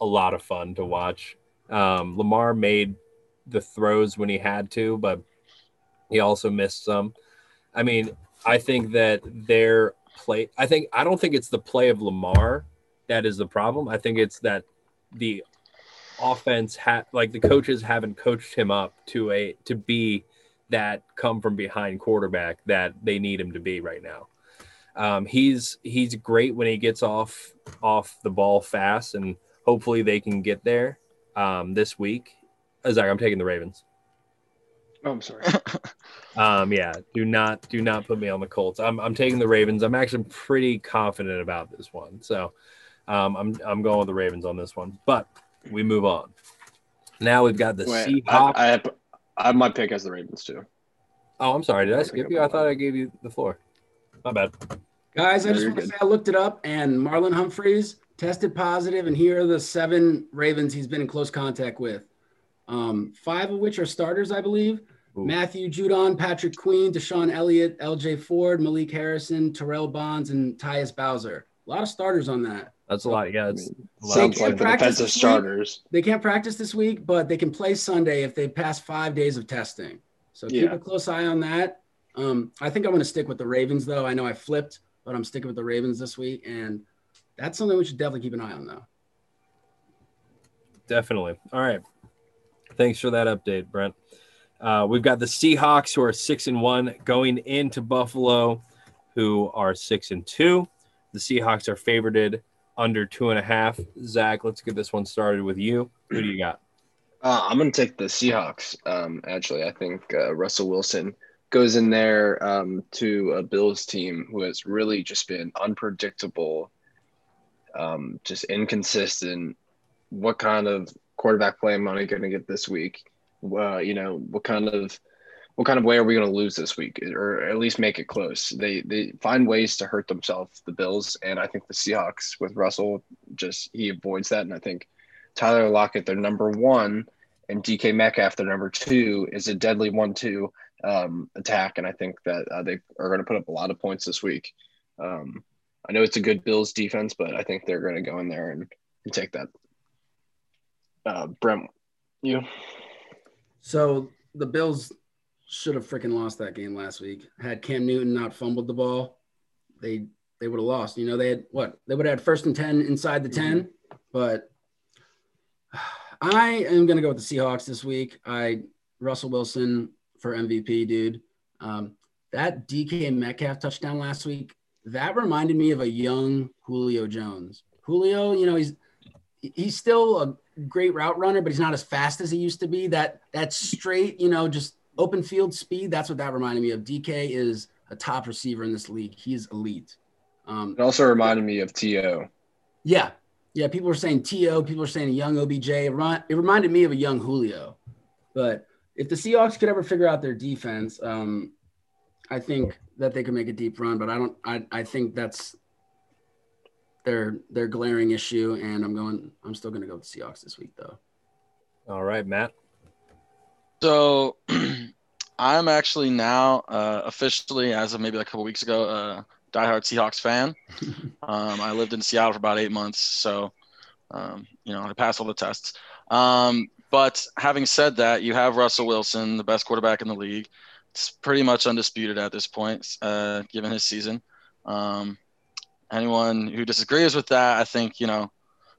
a lot of fun to watch. Um lamar made the throws when he had to but he also missed some. I mean i think that their play i think i don't think it's the play of lamar that is the problem. I think it's that the offense had like the coaches haven't coached him up to a to be that come from behind quarterback that they need him to be right now. Um, he's he's great when he gets off off the ball fast, and hopefully they can get there um, this week. Uh, Zach, I'm taking the Ravens. Oh, I'm sorry. *laughs* Um, yeah, do not do not put me on the Colts. I'm I'm taking the Ravens. I'm actually pretty confident about this one. So um, I'm I'm going with the Ravens on this one. But we move on. Now we've got the Wait, Seahawks. I, I, have, I have my pick as the Ravens too. oh, I'm sorry. Did I skip you? I thought I gave you the floor. My bad. Guys, I just you're want to good. say I looked it up, and Marlon Humphreys tested positive, and here are the seven Ravens he's been in close contact with. Um, five of which are starters, I believe. Ooh. Matthew Judon, Patrick Queen, DeShon Elliott, L.J. Fort, Malik Harrison, Terrell Bonds, and Tyus Bowser. A lot of starters on that. That's a lot. Yeah, I it's mean, a lot. sounds like the defensive this week. starters. They can't practice this week, but they can play Sunday if they pass five days of testing. So keep Yeah. a close eye on that. Um, I think I'm going to stick with the Ravens, though. I know I flipped, but I'm sticking with the Ravens this week, and that's something we should definitely keep an eye on, though. Definitely. All right. Thanks for that update, Brent. Uh, we've got the Seahawks who are six and one going into Buffalo, who are six and two. The Seahawks are favored under two and a half. Zach, let's get this one started with you. Who do you got? Uh, I'm going to take the Seahawks. Um, actually, I think uh, Russell Wilson goes in there um, to a Bills team who has really just been unpredictable, um, just inconsistent. What kind of quarterback play am I going to get this week? Uh, you know, what kind of what kind of way are we going to lose this week, or at least make it close? They they find ways to hurt themselves, the Bills, and I think the Seahawks with Russell just he avoids that, and I think Tyler Lockett, their number one, and DK Metcalf, their number two, is a deadly one-two um, attack, and I think that uh, they are going to put up a lot of points this week. Um, I know it's a good Bills defense, but I think they're going to go in there and, and take that. Uh, Brent, you? So the Bills should have freaking lost that game last week. Had Cam Newton not fumbled the ball, they they would have lost. You know, they had what? They would have had first and 10 inside the 10, but I am going to go with the Seahawks this week. I Russell Wilson for MVP, dude. Um, that DK Metcalf touchdown last week, that reminded me of a young Julio Jones. Julio, you know, he's he's still a great route runner, but he's not as fast as he used to be. That that straight, you know, just open field speed. That's what that reminded me of. DK is a top receiver in this league. He's elite. Um, It also reminded me of To. yeah, yeah. People were saying To. People were saying a young OBJ. It, remi- it reminded me of a young Julio. But if the Seahawks could ever figure out their defense, um, I think that they could make a deep run. But I don't. I, I think that's their their glaring issue. And I'm going. I'm still going to go with the Seahawks this week, though. All right, Matt. So *clears throat* I'm actually now uh, officially, as of maybe like a couple weeks ago, a diehard Seahawks fan. *laughs* um, I lived in Seattle for about eight months, so um, you know I passed all the tests. Um, but having said that, you have Russell Wilson, the best quarterback in the league. It's pretty much undisputed at this point, uh, given his season. Um, anyone who disagrees with that, I think you know.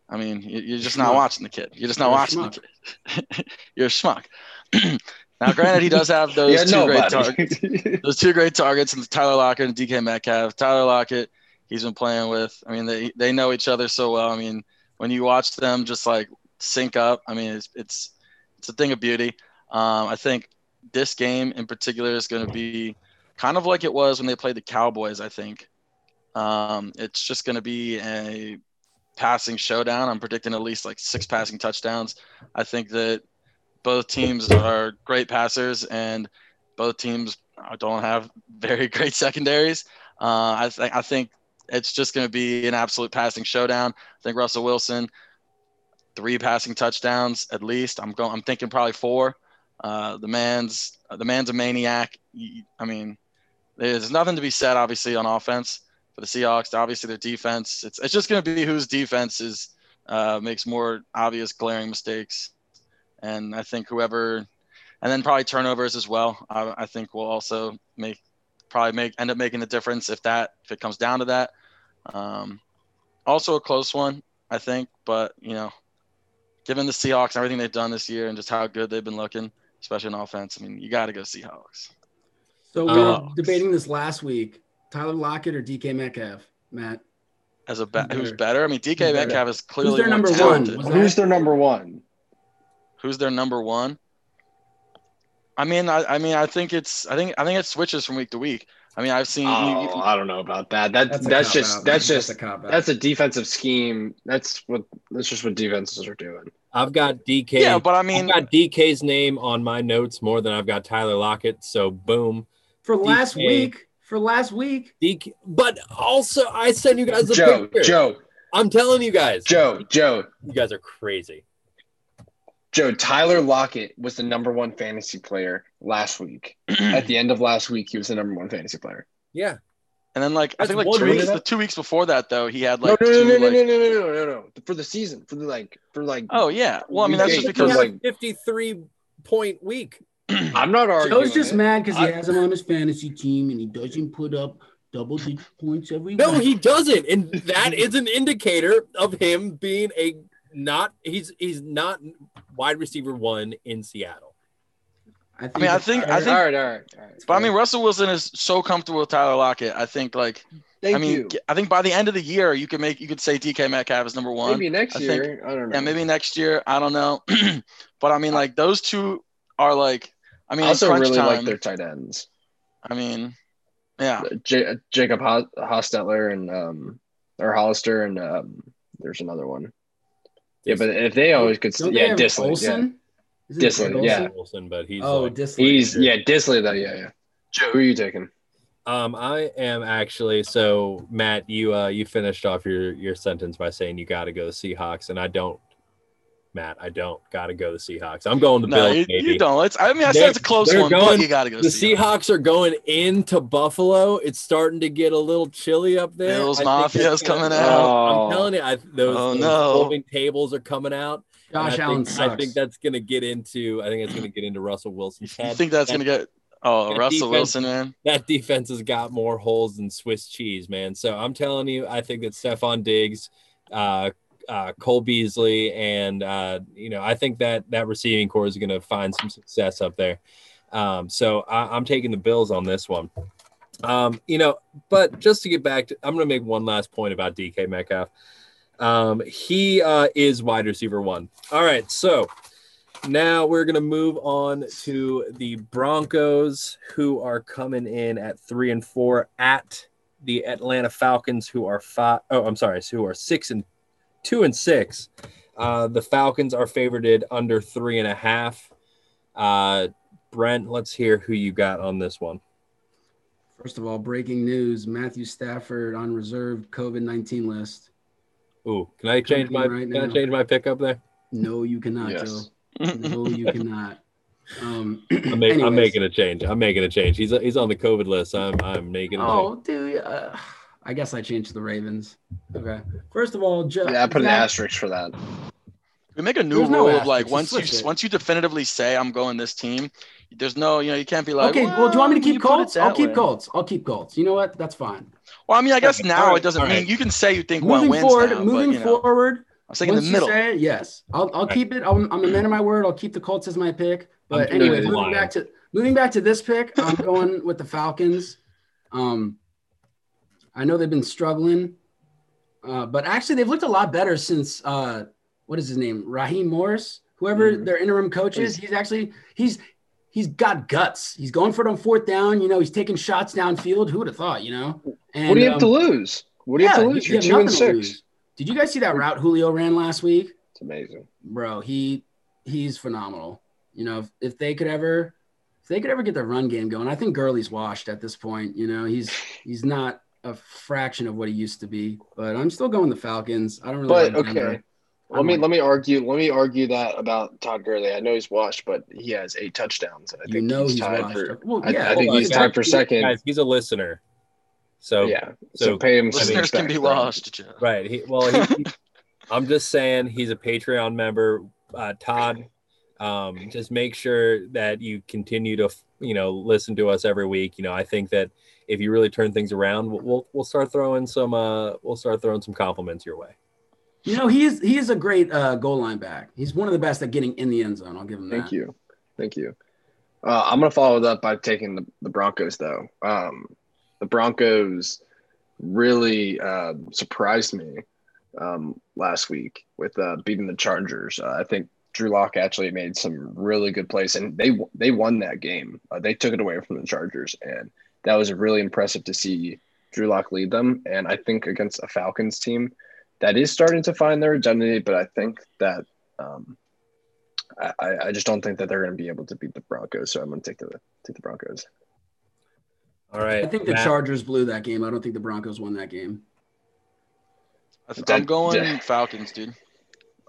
I mean, you- you're just not watching the kid. You're just not You're watching the kid. *laughs* you're a schmuck. *clears throat* now, granted, he does have those *laughs* two no, great targets those two great targets and Tyler Lockett and DK Metcalf. Tyler Lockett, he's been playing with. I mean, they they know each other so well. I mean, when you watch them just like sync up, I mean, it's it's it's a thing of beauty. Um, I think this game in particular is going to be kind of like it was when they played the Cowboys. I think um, it's just going to be a passing showdown. I'm predicting at least like six passing touchdowns. I think that both teams are great passers and both teams don't have *laughs* very great secondaries. Uh, I think I think it's just going to be an absolute passing showdown. I think Russell Wilson, three passing touchdowns at least. I'm going. I'm thinking probably four. Uh, the man's the man's a maniac. I mean, there's nothing to be said obviously on offense for the Seahawks. Obviously their defense. It's it's just going to be whose defense is uh, makes more obvious glaring mistakes, and I think whoever and then probably turnovers as well. I, I think will also make probably make end up making the difference if that if it comes down to that. Um, also a close one, I think, but you know, given the Seahawks and everything they've done this year and just how good they've been looking, especially on offense, I mean, you got to go Seahawks. So we were Uh, debating this last week: Tyler Lockett or DK Metcalf. Matt, As a be- Who's who's better? better? I mean, DK Who's better? Metcalf is clearly Who's their number one? talented. Was that- Who's their number one? Who's their number one? I mean, I, I mean, I think it's, I think, I think it switches from week to week. I mean, I've seen. you- you Oh, I don't know about that. That That's that's, just cop-out, that's man. just a cop that's a defensive scheme. That's what that's just what defenses are doing. I've got DK. yeah, but I mean, I've got DK's name on my notes more than I've got Tyler Lockett. So boom, for last week. For last week, DK. But also, I sent you guys a Joe, picture. Joe, I'm telling you guys, Joe, Joe, you guys are crazy. Joe. Tyler Lockett was the number one fantasy player last week. *clears throat* At the end of last week, he was the number one fantasy player. Yeah, and then like I think like two weeks, the two weeks before that though, he had like no, no, two no, no, like. no, no, no, no, no, no. For the season, for the like, for like. Oh yeah, well I mean that's just Week he because had like- 53 point week. *clears throat* I'm not arguing. Joe's just it. mad because he I- has him on his fantasy team and he doesn't put up double digit points every No, week. he doesn't, and that is an indicator of him being a not. He's he's not wide receiver one in Seattle. I, I mean, I think- I think- all right, all right, all right. But I mean, Russell Wilson is so comfortable with Tyler Lockett. I think like Thank I mean, you. I think by the end of the year, you could make you could say DK Metcalf is number one. Maybe next I think- year. I don't know. Yeah, maybe next year. I don't know, *clears throat* but I mean, like those two are like. I mean, I also crunch really time, like their tight ends. I mean, yeah, J- Jacob Hostetler and um or Hollister and um there's another one. Yeah, but if they always could, Don't yeah, have Dissly, yeah, Olsen? Isn't Dissly, Olsen? yeah. Wilson, but he's Oh, like, Dissly. he's yeah, Dissly though, yeah, yeah. Joe, who are you taking? Um, I am actually so Matt. You uh, you finished off your your sentence by saying you got to go the Seahawks, and I don't. Matt, I don't got to go the Seahawks. I'm going the no, Bills. you, baby. you don't. It's, I mean, I They're- said it's a close they're one, but going- you got to go. The see Seahawks are going into Buffalo. It's starting to get a little chilly up there. Bills I think Mafia's it's gonna- coming out. Oh, I'm telling you, I, those, Oh, those no. folding tables are coming out. and Josh I Allen think, I think that's going to get into. I think it's going to get into Russell Wilson's You think that's That- gonna get? Oh, that Russell defense- Wilson, man. that defense has got more holes than Swiss cheese, man. So I'm telling you, I think that Stefon Diggs, uh, uh, Cole Beasley, and uh, you know, I think that that receiving corps is going to find some success up there. Um, so I, I'm taking the Bills on this one. Um, you know, but just to get back to, I'm going to make one last point about DK Metcalf. Um, he uh, is wide receiver one. All right, so now we're going to move on to the Broncos, who are coming in at three and four at the Atlanta Falcons, who are five. Oh, I'm sorry, who are six and two and six. Uh, the Falcons are favored under three and a half. Uh, Brent, let's hear who you got on this one. First of all, breaking news: Matthew Stafford on reserved COVID nineteen list. Ooh, can I change my Right can I change my pick up there? No, you cannot, Yes. Joe. No, you *laughs* cannot. Um, *clears throat* I'm, make, I'm making a change. I'm making a change. He's he's on the COVID list. I'm I'm making a change. Oh, dude. Uh, I guess I changed to the Ravens. Okay. First of all, Joe. Yeah, I put an Zach- asterisk for that. We make a new There's no rule of like once you it. once you definitively say I'm going this team, there's no you know you can't be like okay. Well, do you want me to keep put Colts? I'll keep way." Colts. I'll keep Colts. You know what? That's fine. Well, I mean, I guess Okay, now all right, it doesn't all mean right. you can say you think one Moving wins forward, now, moving but, you know, forward. I was thinking once the middle. Say it, yes, I'll, I'll keep it. I'm, I'm a man of my word. I'll keep the Colts as my pick. But I'm anyways, moving lying. back to moving back to this pick, I'm *laughs* going with the Falcons. Um, I know they've been struggling, uh, but actually they've looked a lot better since uh, what is his name, Raheem Morris, whoever Mhm. their interim coach is. He's actually he's he's got guts. He's going for it on fourth down. You know, he's taking shots downfield. Who would have thought? You know. And, what do you have to um, lose? What do you have to lose? you You're have two and six. Did you guys see that route Julio ran last week? It's amazing. bro, he he's phenomenal. You know, if, if they could ever if they could ever get their run game going, I think Gurley's washed at this point. You know, he's he's not a fraction of what he used to be. But I'm still going the Falcons. I don't really. But like Denver. okay, I'm let me like- let me argue. Let me argue that about Todd Gurley. I know he's washed, but he has eight touchdowns. and I You think know he's, he's tied washed. for. Well, I, yeah, I think hold he's on, tied for second. Guys, he's a listener. So yeah, so, so pay him some Listeners can be bro. lost, Joe. Right. He, well, he, he- *laughs* I'm just saying he's a Patreon member. Uh, Todd, um, just make sure that you continue to, you know, listen to us every week. You know, I think that if you really turn things around, we'll we'll, we'll start throwing some uh, we'll start throwing some compliments your way. You know, he is he is a great uh, goal line back. He's one of the best at getting in the end zone. I'll give him that. Thank you, thank you. Uh, I'm gonna follow it up by taking the, the Broncos though. Um, the Broncos really uh, surprised me um, last week with uh, beating the Chargers. Uh, I think Drew Lock actually made some really good plays, and they they won that game. Uh, they took it away from the Chargers, and that was really impressive to see Drew Lock lead them. And I think against a Falcons team that is starting to find their identity, but I think that um, I, I just don't think that they're going to be able to beat the Broncos. So I'm going to take the take the Broncos. All right. I think the Matt. Chargers blew that game. I don't think the Broncos won that game. I th- That- I'm going. Falcons, dude,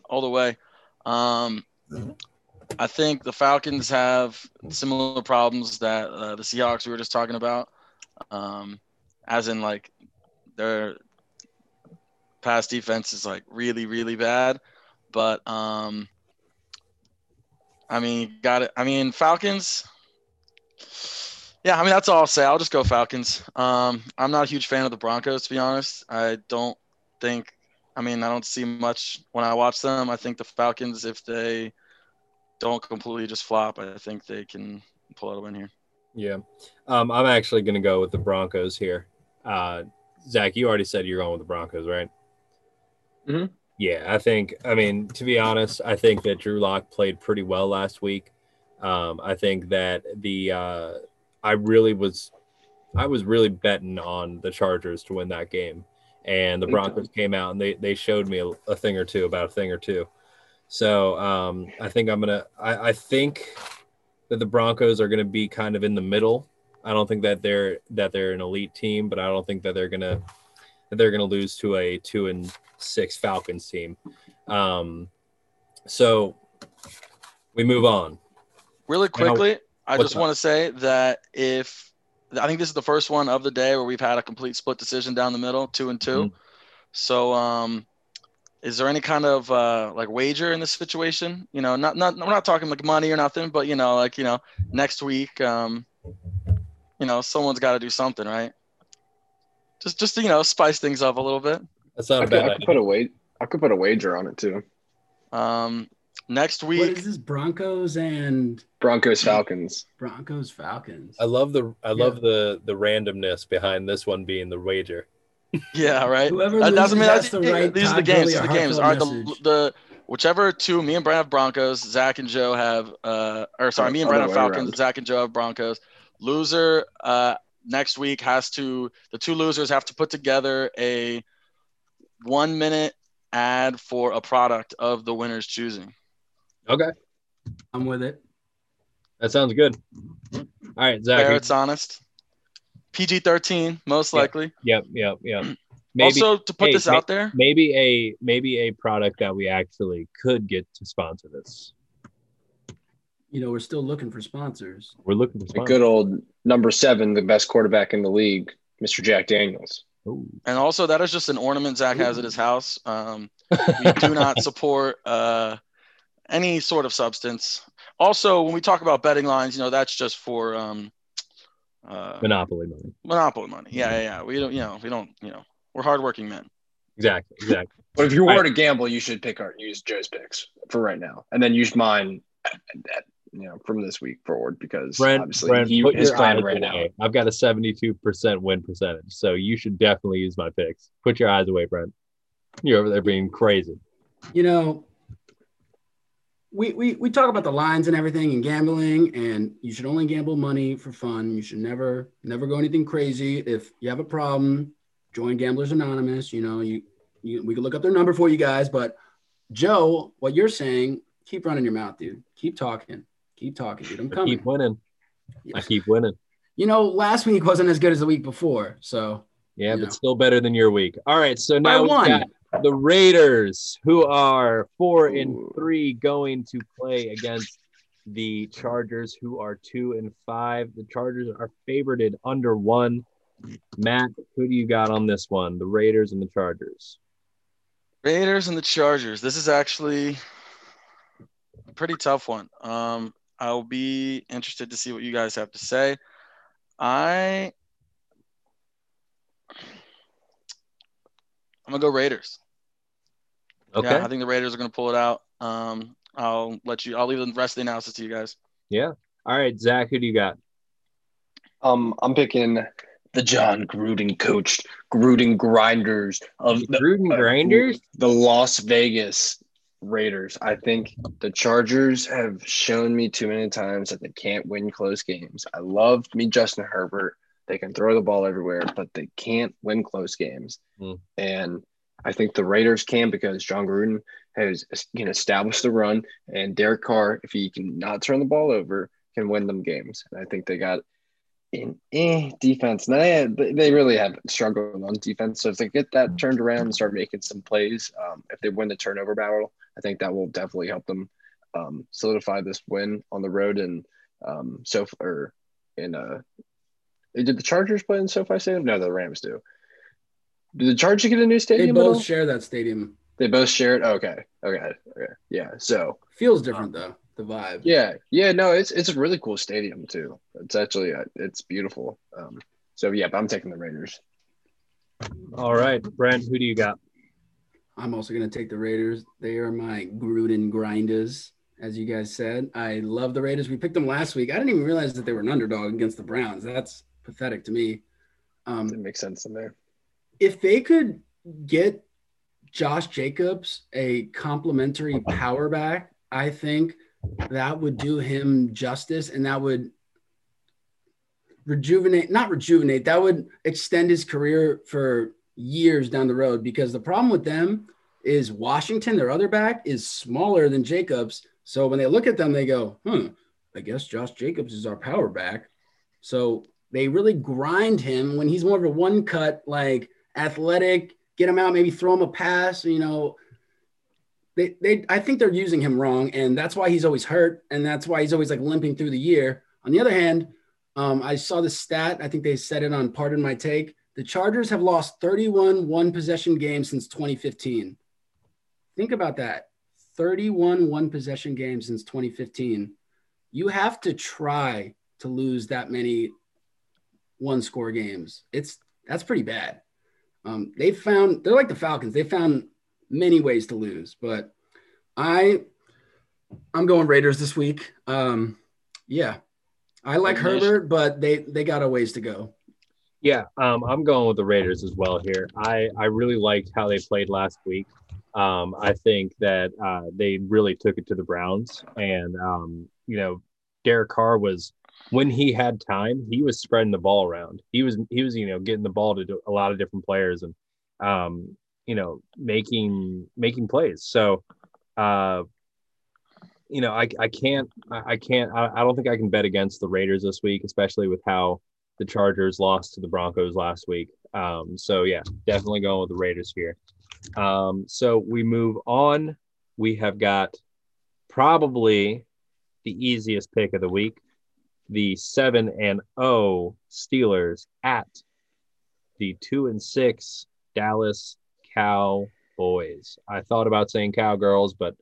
all the way. Um, I think the Falcons have similar problems that uh, the Seahawks we were just talking about, um, as in like their pass defense is like really really bad, but um, I mean got it. I mean Falcons. Yeah, I mean that's all I'll say. I'll just go Falcons. Um, I'm not a huge fan of the Broncos to be honest. I don't think. I mean, I don't see much when I watch them. I think the Falcons, if they don't completely just flop, I think they can pull out a win here. Yeah. Um, I'm actually going to go with the Broncos here. Uh, Zach, you already said you're going with the Broncos, right? Mhm. Yeah, I think, I mean, to be honest, I think that Drew Lock played pretty well last week. Um, I think that the, uh, I really was, I was really betting on the Chargers to win that game. And the Broncos came out and they, they showed me a, a thing or two about a thing or two. So um, I think I'm going to, I think that the Broncos are going to be kind of in the middle. I don't think that they're that they're an elite team, but I don't think that they're gonna that they're gonna lose to a two and six Falcons team. Um, so we move on. Really quickly, I just want to say that if I think this is the first one of the day where we've had a complete split decision down the middle, two and 2 Mhm. So, um, is there any kind of uh, like wager in this situation? You know, not not we're not talking like money or nothing, but you know, like you know, next week, um, you know, someone's got to do something, right? Just just to, you know, spice things up a little bit. That's not I a could, bad I could put a wait. I could put a wager on it too. Um, next week, What is this? Broncos and Broncos Falcons. Broncos Falcons. I love the I love the the randomness behind this one being the wager. Yeah, right. Whoever That loses doesn't mean has that's to write these are the games. These are the games. heartfelt All right, the, the whichever two, me and Brent have Broncos, Zach and Joe have uh or sorry, Or me and Brent have Falcons, around. Zach and Joe have Broncos. Loser uh next week has to the two losers have to put together a one minute ad for a product of the winner's choosing. Okay, I'm with it. that sounds good. All right, Fair, Zach. it's honest. PG thirteen, most Yeah. likely. Yep, yep, yep. *clears throat* Maybe also to put hey, this ma- out there, maybe a maybe a product that we actually could get to sponsor this. You know, we're still looking for sponsors. We're looking for A sponsors. good old number seven, the best quarterback in the league, Mr. Jack Daniels. Ooh. and also that is just an ornament Zach has at his house. Um, *laughs* we do not support uh, any sort of substance. Also, when we talk about betting lines, you know, that's just for um, uh, Monopoly money. monopoly money. Yeah, yeah, yeah. We don't, you know, we don't, you know, we're hardworking men. Exactly, exactly. *laughs* But if you Right. were to gamble, you should pick our use Joe's picks for right now, and then use mine, at, at, you know, from this week forward because Brent, obviously Brent, he put his your plan eyes right now. I've got a 72% win percentage, so you should definitely use my picks. Put your eyes away, Brent. You're over there being crazy. You know, we, we we talk about the lines and everything and gambling, and you should only gamble money for fun. You should never never go anything crazy. If you have a problem, join Gamblers Anonymous. You know, you, you we can look up their number for you guys. But Joe, what you're saying, keep running your mouth, dude. Keep talking. Keep talking, dude. I'm I coming. keep winning. I keep winning. You know, last week wasn't as good as the week before. So Yeah, Yeah. but still better than your week. All right, so now we got the Raiders, who are four and three, going to play against the Chargers, who are two and five. The Chargers are favored under one. Matt, who do you got on this one? The Raiders and the Chargers. Raiders and the Chargers. This is actually a pretty tough one. Um, I'll be interested to see what you guys have to say. I I'm gonna go Raiders. Okay. Yeah, I think the Raiders are gonna pull it out. Um, I'll let you. I'll leave the rest of the analysis to you guys. Yeah. All right, Zach, who do you got? Um, I'm picking the Jon Gruden coached Gruden Grinders of the, Gruden uh, Grinders? the Las Vegas Raiders. I think the Chargers have shown me too many times that they can't win close games. I love me Justin Herbert. They can throw the ball everywhere, but they can't win close games. Mm. And I think the Raiders can because Jon Gruden has can establish the run, and Derek Carr, if he can not turn the ball over, can win them games. And I think they got in eh, defense. And they, they really have struggled on defense. So if they get that turned around and start making some plays, um, if they win the turnover battle, I think that will definitely help them um, solidify this win on the road. And um, so, or in uh, did the Chargers play in SoFi Stadium? No, the Rams do. Did the Chargers get a new They stadium? at both all? share that stadium. They both shared. Okay, okay, okay. Yeah. So Feels different though. The vibe. yeah, yeah. No, it's it's a really cool stadium too. It's actually uh, it's beautiful. Um, so yeah, but I'm taking the Raiders. All right, Brent, who do you got? I'm also going to take the Raiders. They are my Gruden grinders, as you guys said. I love the Raiders. We picked them last week. I didn't even realize that they were an underdog against the Browns. That's pathetic to me. Um, It makes sense in there. if they could get Josh Jacobs a complimentary *laughs* power back, I think that would do him justice and that would rejuvenate, not rejuvenate, that would extend his career for years down the road because the problem with them is Washington, their other back, is smaller than Jacobs. So when they look at them, they go, hmm, I guess Josh Jacobs is our power back. So they really grind him when he's more of a one cut, like athletic, get him out, maybe throw him a pass, you know. They, they I think they're using him wrong, and that's why he's always hurt, and that's why he's always like limping through the year. On the other hand, um, I saw the stat, I think they said it on Pardon My Take. The Chargers have lost 31 one possession games since 2015. Think about that 31 one possession games since 2015. You have to try to lose that many one score games. It's that's pretty bad. Um, they found they're like the Falcons. They found many ways to lose, but I I'm going Raiders this week. Um, yeah, I like. Herbert, but they they got a ways to go. Yeah, um, I'm going with the Raiders as well here. I, I really liked how they played last week. Um, I think that uh, they really took it to the Browns, and um, you know, Derek Carr was when he had time, he was spreading the ball around. He was he was you know getting the ball to a lot of different players and um, you know making making plays. So. Uh, you know, I, I can't, I I can't, I, I don't think I can bet against the Raiders this week, especially with how the Chargers lost to the Broncos last week. Um, so yeah, definitely going with the Raiders here. Um, so we move on. We have got probably the easiest pick of the week, the seven and O Steelers at the two and six Dallas Cowboys. I thought about saying Cowgirls, but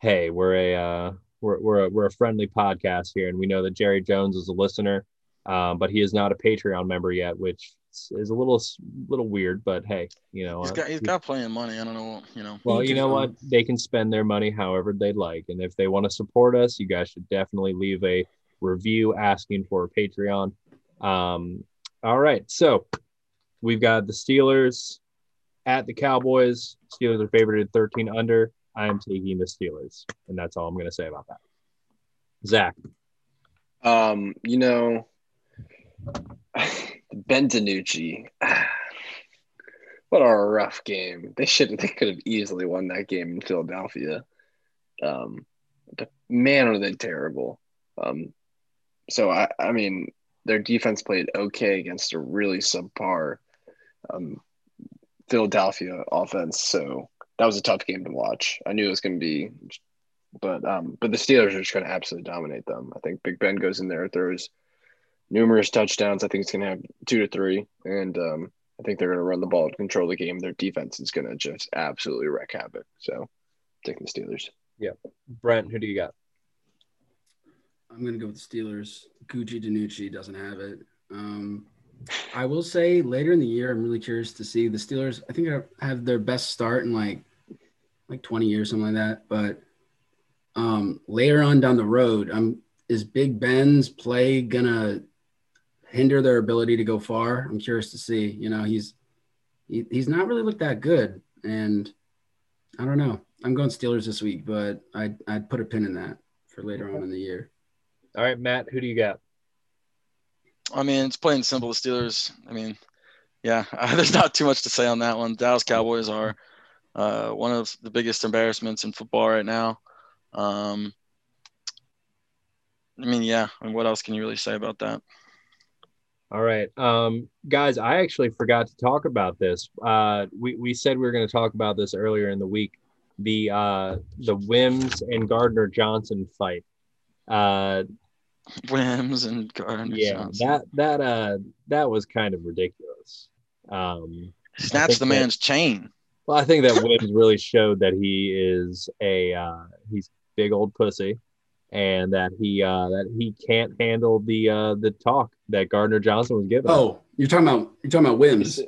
hey, we're a uh, we're we're a, we're a friendly podcast here, and we know that Jerry Jones is a listener um, but he is not a Patreon member yet, which is a little little weird. But hey, you know, He's got he's got plenty of money. I don't know, you know. well, you know what? They can spend their money however they'd like, and if they want to support us, you guys should definitely leave a review asking for a Patreon. Um, all right, so we've got the Steelers at the Cowboys. Steelers are favored 13 under. I am taking the Steelers, and that's all I'm going to say about that. Zach, Um, you know, *sighs* Ben DiNucci. *sighs* What a rough game. They should they could have easily won that game in Philadelphia. Um, but man, are they terrible. Um, so I, I mean, their defense played okay against a really subpar um, Philadelphia offense. So that was a tough game to watch. I knew it was going to be, but um, but the Steelers are just going to absolutely dominate them. I think Big Ben goes in there, throws numerous touchdowns. I think it's going to have two to three, and um, I think they're going to run the ball, to control the game. Their defense is going to just absolutely wreck havoc. So, taking the Steelers. Yeah, Brent, who do you got? I'm gonna go with the Steelers. Gucci DiNucci doesn't have it. Um, I will say later in the year, I'm really curious to see the Steelers. I think have their best start in like like 20 years, something like that. But um, later on down the road, um, is Big Ben's play gonna hinder their ability to go far? I'm curious to see. You know, he's he, he's not really looked that good, and I don't know. I'm going Steelers this week, but I I'd put a pin in that for later on in the year. All right, Matt, who do you got? I mean, it's plain and simple. The Steelers. I mean, yeah, *laughs* there's not too much to say on that one. Dallas Cowboys are uh, one of the biggest embarrassments in football right now. Um, I mean, yeah. I mean, what else can you really say about that? All right. Um, guys, I actually forgot to talk about this. Uh, we, we said we were going to talk about this earlier in the week. The uh, the Wims and Gardner Johnson fight. Uh, Wims and Gardner yeah, Johnson. that that uh that was kind of ridiculous. Um, Snatched think the that- man's chain. well, I think that *laughs* Wims really showed that he is a uh, he's big old pussy, and that he uh, that he can't handle the uh, the talk that Gardner Johnson was giving. Oh, you're talking about you're talking about Wims.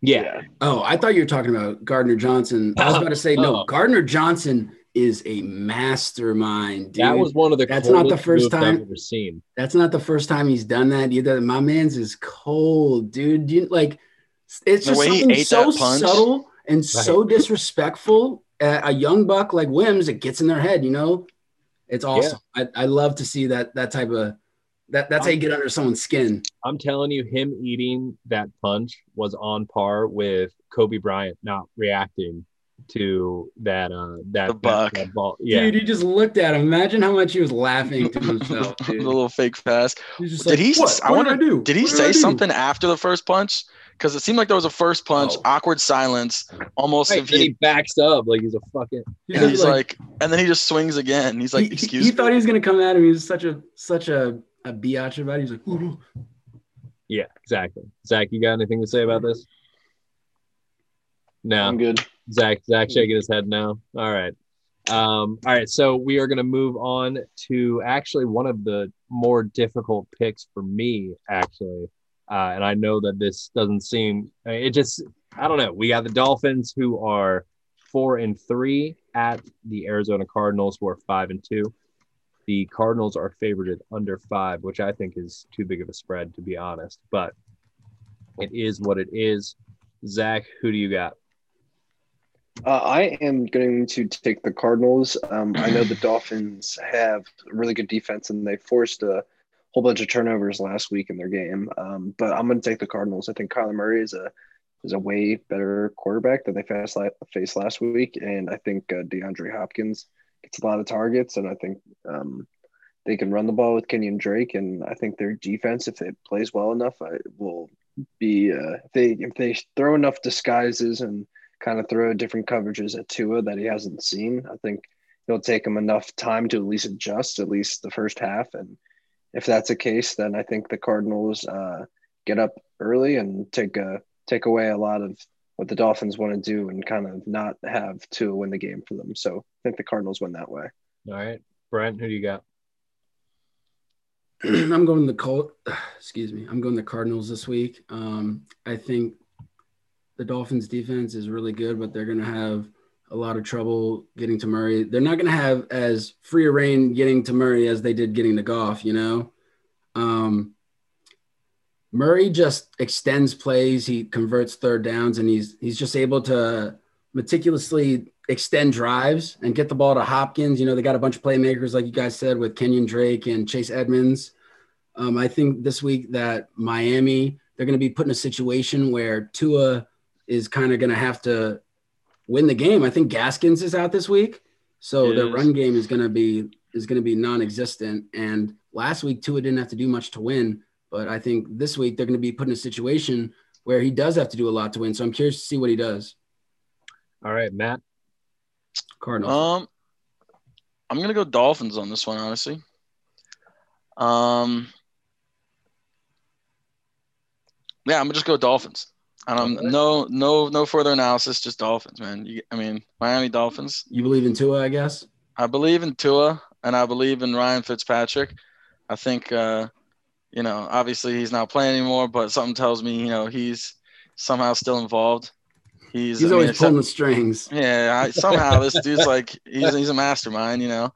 yeah, Oh, I thought you were talking about Gardner Johnson. I was about to say no. Oh. Gardner Johnson is a mastermind, dude. that was one of the That's not the first time- I've ever seen. That's not the first time he's done that either. My man's is cold, dude. You, like it's The just something so subtle and so disrespectful. Uh, a young buck like Wims, it gets in their head. You know, it's awesome. I, I love to see that that type of that. That's how you get under someone's skin. I'm telling you, him eating that punch was on par with Kobe Bryant not reacting to that uh that, The buck. that ball. Yeah, Dude, he just looked at him. Imagine how much he was laughing to himself. *laughs* the little fake pass. He's just Did like, he- What? I What wonder- did I do? Did he What say do?" something after the first punch? Because it seemed like there was a first punch, Oh. awkward silence, almost Right, if he, he backs up like he's a fucking. He's and he's like, and then he just swings again. He's like, he, he- excuse he me. thought he was gonna come at him. He was such a such a a biatch about it. He's like, "Ooh." Yeah, exactly. Zach, you got anything to say about this? No. I'm good. Zach, Zach shaking his head now. All right. Um, all right. So we are going to move on to actually one of the more difficult picks for me, actually. Uh, and I know that this doesn't seem, it just, I don't know. We got the Dolphins who are four and three at the Arizona Cardinals who are five and two. The Cardinals are favored at under five, which I think is too big of a spread, to be honest. But it is what it is. Zach, who do you got? Uh, I am going to take the Cardinals. Um, I know the Dolphins have really good defense, and they forced a whole bunch of turnovers last week in their game. Um, but I'm going to take the Cardinals. I think Kyler Murray is a is a way better quarterback than they faced last week, and I think uh, DeAndre Hopkins gets a lot of targets, and I think um, they can run the ball with Kenyon Drake, and I think their defense, if it plays well enough, I will be uh, if they if they throw enough disguises and kind of throw different coverages at Tua that he hasn't seen. I think it'll take him enough time to at least adjust, at least the first half. And if that's the case, then I think the Cardinals uh, get up early and take a take away a lot of what the Dolphins want to do and kind of not have Tua win the game for them. So I think the Cardinals win that way. All right. Brent, who do you got? *clears throat* I'm going the Colt. *sighs* Excuse me. I'm going the Cardinals this week. Um, I think the Dolphins defense is really good, but they're going to have a lot of trouble getting to Murray. They're not going to have as free a reign getting to Murray as they did getting to Goff. You know, um, Murray just extends plays. He converts third downs, and he's he's just able to meticulously extend drives and get the ball to Hopkins. You know, they got a bunch of playmakers, like you guys said, with Kenyon Drake and Chase Edmonds. Um, I think this week that Miami, they're going to be put in a situation where Tua is kind of going to have to win the game. I think Gaskins is out this week, so He the is. run game is going to be is going to be non-existent. And last week Tua didn't have to do much to win, but I think this week they're going to be put in a situation where he does have to do a lot to win. So I'm curious to see what he does. All right, Matt. Cardinals. Um, I'm gonna go Dolphins on this one, honestly. Um, yeah, I'm gonna just go Dolphins. And I'm Alright. no, no, no further analysis, just Dolphins, man. You, I mean, Miami Dolphins. you believe in Tua, I guess. I believe in Tua and I believe in Ryan Fitzpatrick. I think, uh, you know, obviously he's not playing anymore, but something tells me, you know, he's somehow still involved. He's, He's I mean, always pulling the strings. yeah, I, somehow this dude's like he's he's a mastermind, you know.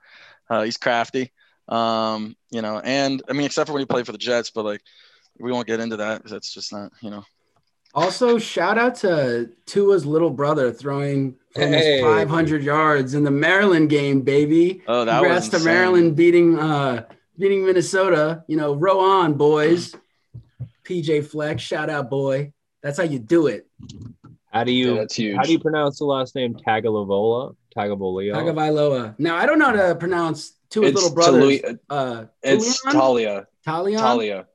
Uh, he's crafty, um, you know, and I mean, except for when he played for the Jets, but like we won't get into that because that's just not, you know. Also, shout out to Tua's little brother throwing for Hey. 500 yards in the Maryland game, baby. Oh, that Congrats was to. Maryland beating uh beating Minnesota. You know, row on, boys. PJ Fleck, shout out, boy. That's how you do it. How do Yeah, you that's huge. how do you pronounce the last name Tagovailoa? Tagovailoa. Tagovailoa. Now I don't know how to pronounce Tua's It's little brothers. Talui- uh, It's Talia. Talia. Talia.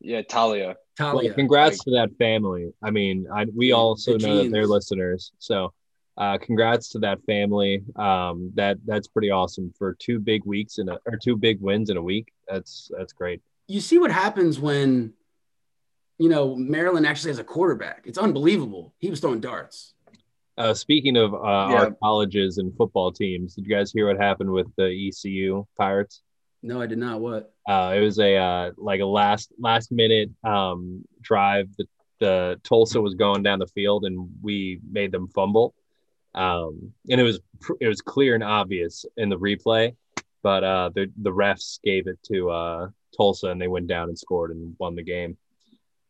Yeah, Talia. Well, Talia. congrats to that family. I mean, I, we also the know that they're listeners. So, uh, congrats to that family. Um, that that's pretty awesome for two big weeks in a or two big wins in a week. That's that's great. you see what happens when you know Maryland actually has a quarterback. It's unbelievable. He was throwing darts. Uh, speaking of uh, Yeah. our colleges and football teams, did you guys hear what happened with the ECU Pirates? No, I did not. What? Uh, it was a uh, like a last last minute um, drive. The, the Tulsa was going down the field, and we made them fumble. Um, and it was pr- it was clear and obvious in the replay, but uh, the the refs gave it to uh, Tulsa, and they went down and scored and won the game.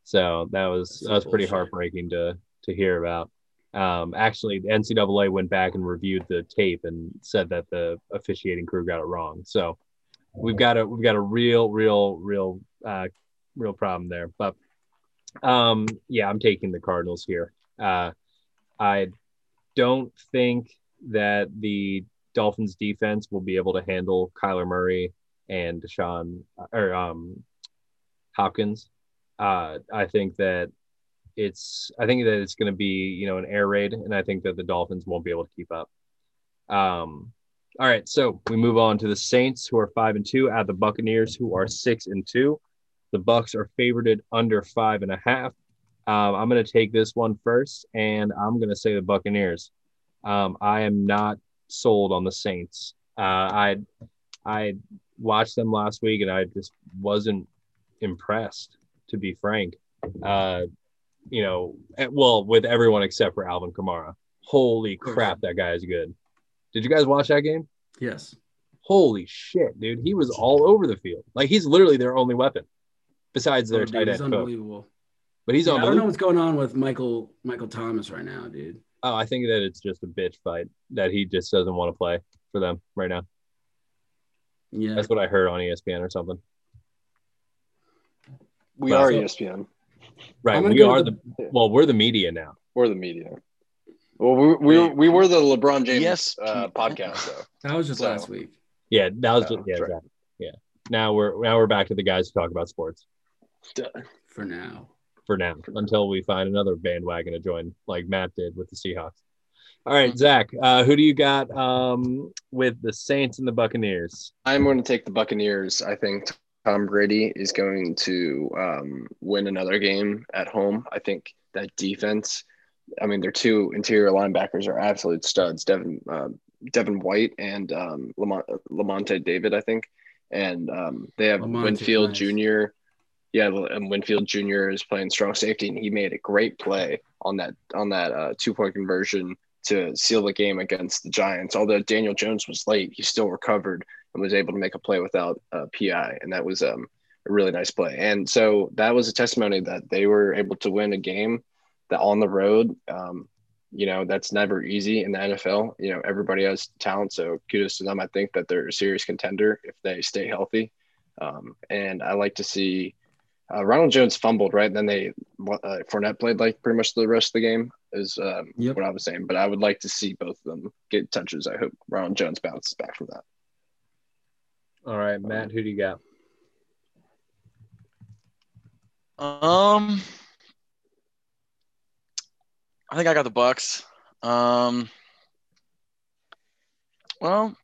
So that was That's that was pretty heartbreaking to to hear about. Um, actually, the NCAA went back and reviewed the tape and said that the officiating crew got it wrong. So we've got a we've got a real real real uh real problem there. But um yeah i'm taking the cardinals here. Uh i don't think that the dolphins defense will be able to handle kyler murray and deshaun or um hopkins. Uh i think that it's i think that it's going to be you know an air raid and i think that the dolphins won't be able to keep up. Um all right, so we move on to the Saints, who are five and two, at the Buccaneers, who are six and two. The Bucks are favored under five and a half. Um, I'm going to take this one first, and I'm going to say the Buccaneers. Um, I am not sold on the Saints. Uh, I I watched them last week, and I just wasn't impressed, to be frank. Uh, you know, eh, well, with everyone except for Alvin Kamara. Holy crap, that guy is good. Did you guys watch that game? Yes. Holy shit, dude. He was all over the field. Like he's literally their only weapon besides their Oh, dude, tight he's end coach. unbelievable. But he's Yeah, I don't know what's going on with Michael Michael Thomas right now, dude. Oh, I think that it's just a bitch fight that he just doesn't want to play for them right now. Yeah. That's what I heard on ESPN or something. We Well, are so- ESPN. Right. We are with the well, we're the media now. We're the media. Well, we we, we were the LeBron James Yes, uh, *laughs* podcast, though. That was just So- last week. Yeah, that was Oh, just yeah, right. exactly. Yeah. Now we're now we're back to the guys who talk about sports For now. for now until we find another bandwagon to join, like Matt did with the Seahawks. All right, Zach, uh, who do you got um, with the Saints and the Buccaneers? I'm going to take the Buccaneers. I think Tom Brady is going to um, win another game at home. I think that defense. I mean, their two interior linebackers are absolute studs. Devin uh, Devin White and um, Lamont, Lavonte David, I think, and um, they have Lavonte, Winfield nice. Jr. Yeah, and Winfield Jr. is playing strong safety, and he made a great play on that on that uh, two point conversion to seal the game against the Giants. Although Daniel Jones was late, he still recovered and was able to make a play without uh, PI, and that was um, a really nice play. And so that was a testimony that they were able to win a game that on the road. Um, you know that's never easy in the NFL. You know everybody has talent, so kudos to them. I think that they're a serious contender if they stay healthy. Um, and I like to see uh, Ronald Jones fumbled right, then they uh, Fournette played like pretty much the rest of the game is um, Yep. what I was saying. But I would like to see both of them get touches. I hope Ronald Jones bounces back from that. All right, Matt, who do you got? Um, I think I got the Bucks. Um, well,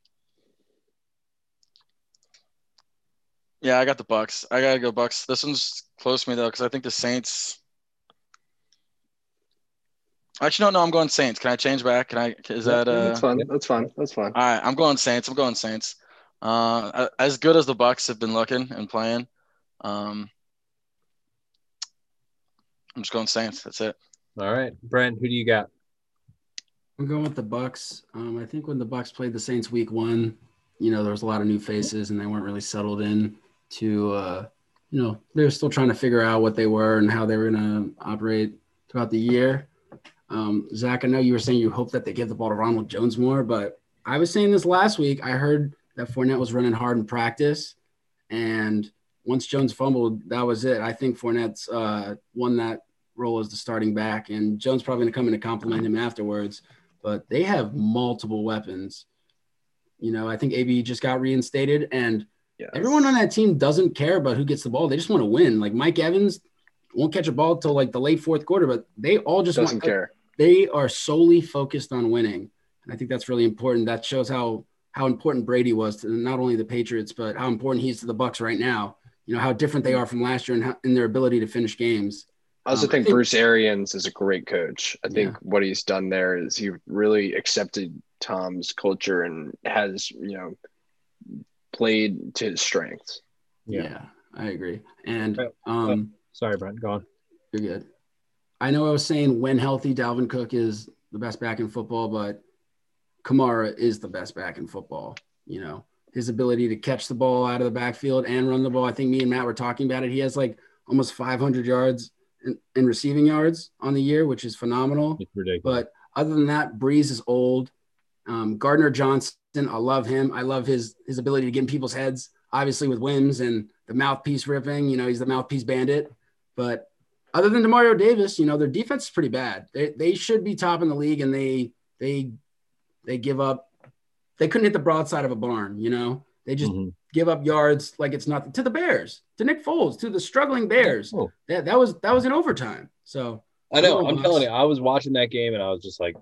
yeah, I got the Bucks. I gotta go Bucks. This one's close to me though, because I think the Saints. Actually, no, no, I'm going Saints. Can I change back? Can I? Is that uh? that's fine. That's fine. That's fine. All right, I'm going Saints. I'm going Saints. Uh, as good as the Bucks have been looking and playing, um, I'm just going Saints. That's it. All right, Brent, who do you got? I'm going with the Bucks. Um, I think when the Bucks played the Saints week one, you know, there was a lot of new faces and they weren't really settled in to uh, you know, they were still trying to figure out what they were and how they were gonna operate. throughout the year. Um, Zach, I know you were saying you hope that they give the ball to Ronald Jones more, but I was saying this last week. I heard that Fournette was running hard in practice, and once Jones fumbled, that was it. I think Fournette's uh, won that role as the starting back, and Jones probably going to come in to compliment him afterwards. But they have multiple weapons. You know, I think AB just got reinstated, and Yes. everyone on that team doesn't care about who gets the ball. They just want to win. Like Mike Evans won't catch a ball till like the late fourth quarter, but they all just doesn't want care. they are solely focused on winning. And I think that's really important. That shows how how important Brady was to not only the Patriots, but how important he is to the Bucks right now. You know how different they are from last year and how, in their ability to finish games. I also Um, I think think- Bruce Arians is a great coach. I think Yeah. what he's done there is he really accepted Tom's culture and has, you know, played to his strengths. Yeah, Yeah. I agree. And Uh, um, Sorry, Brent. Go on. You're good. I know I was saying when healthy, Dalvin Cook is the best back in football, but Kamara is the best back in football. You know, his ability to catch the ball out of the backfield and run the ball. I think me and Matt were talking about it. He has like almost 500 yards in, in receiving yards on the year, which is phenomenal. But other than that, Brees is old. Um, Gardner Johnson, I love him. I love his his ability to get in people's heads. Obviously, with Wims and the mouthpiece ripping, you know, he's the mouthpiece bandit. But other than Demario Davis, you know, their defense is pretty bad. They they should be top in the league, and they they they give up. They couldn't hit the broadside of a barn. You know, they just Mhm. give up yards like it's nothing to the Bears, to Nick Foles, to the struggling Bears. Oh, That that was that was in overtime. So I know. I'm Bucks. telling you, I was watching that game and I was just like,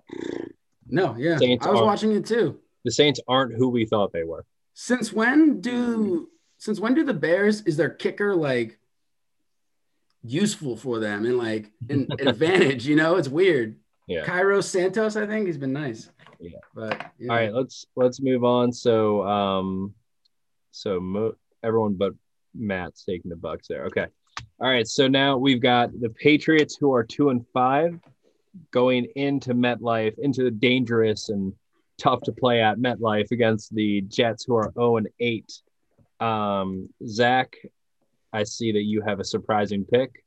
no, yeah, Saints I was watching it too. the Saints aren't who we thought they were. Since when do since when do the Bears is their kicker like useful for them and like an, an *laughs* advantage? You know, it's weird. Yeah. Cairo Santos, I think he's been nice. Yeah. but yeah. All right, let's let's move on. So, um, so mo- everyone but Matt's taking the Bucks there. Okay. All right. So now we've got the Patriots who are two and five going into MetLife into the dangerous and tough to play at MetLife against the Jets who are zero and eight. Um, Zach, I see that you have a surprising pick.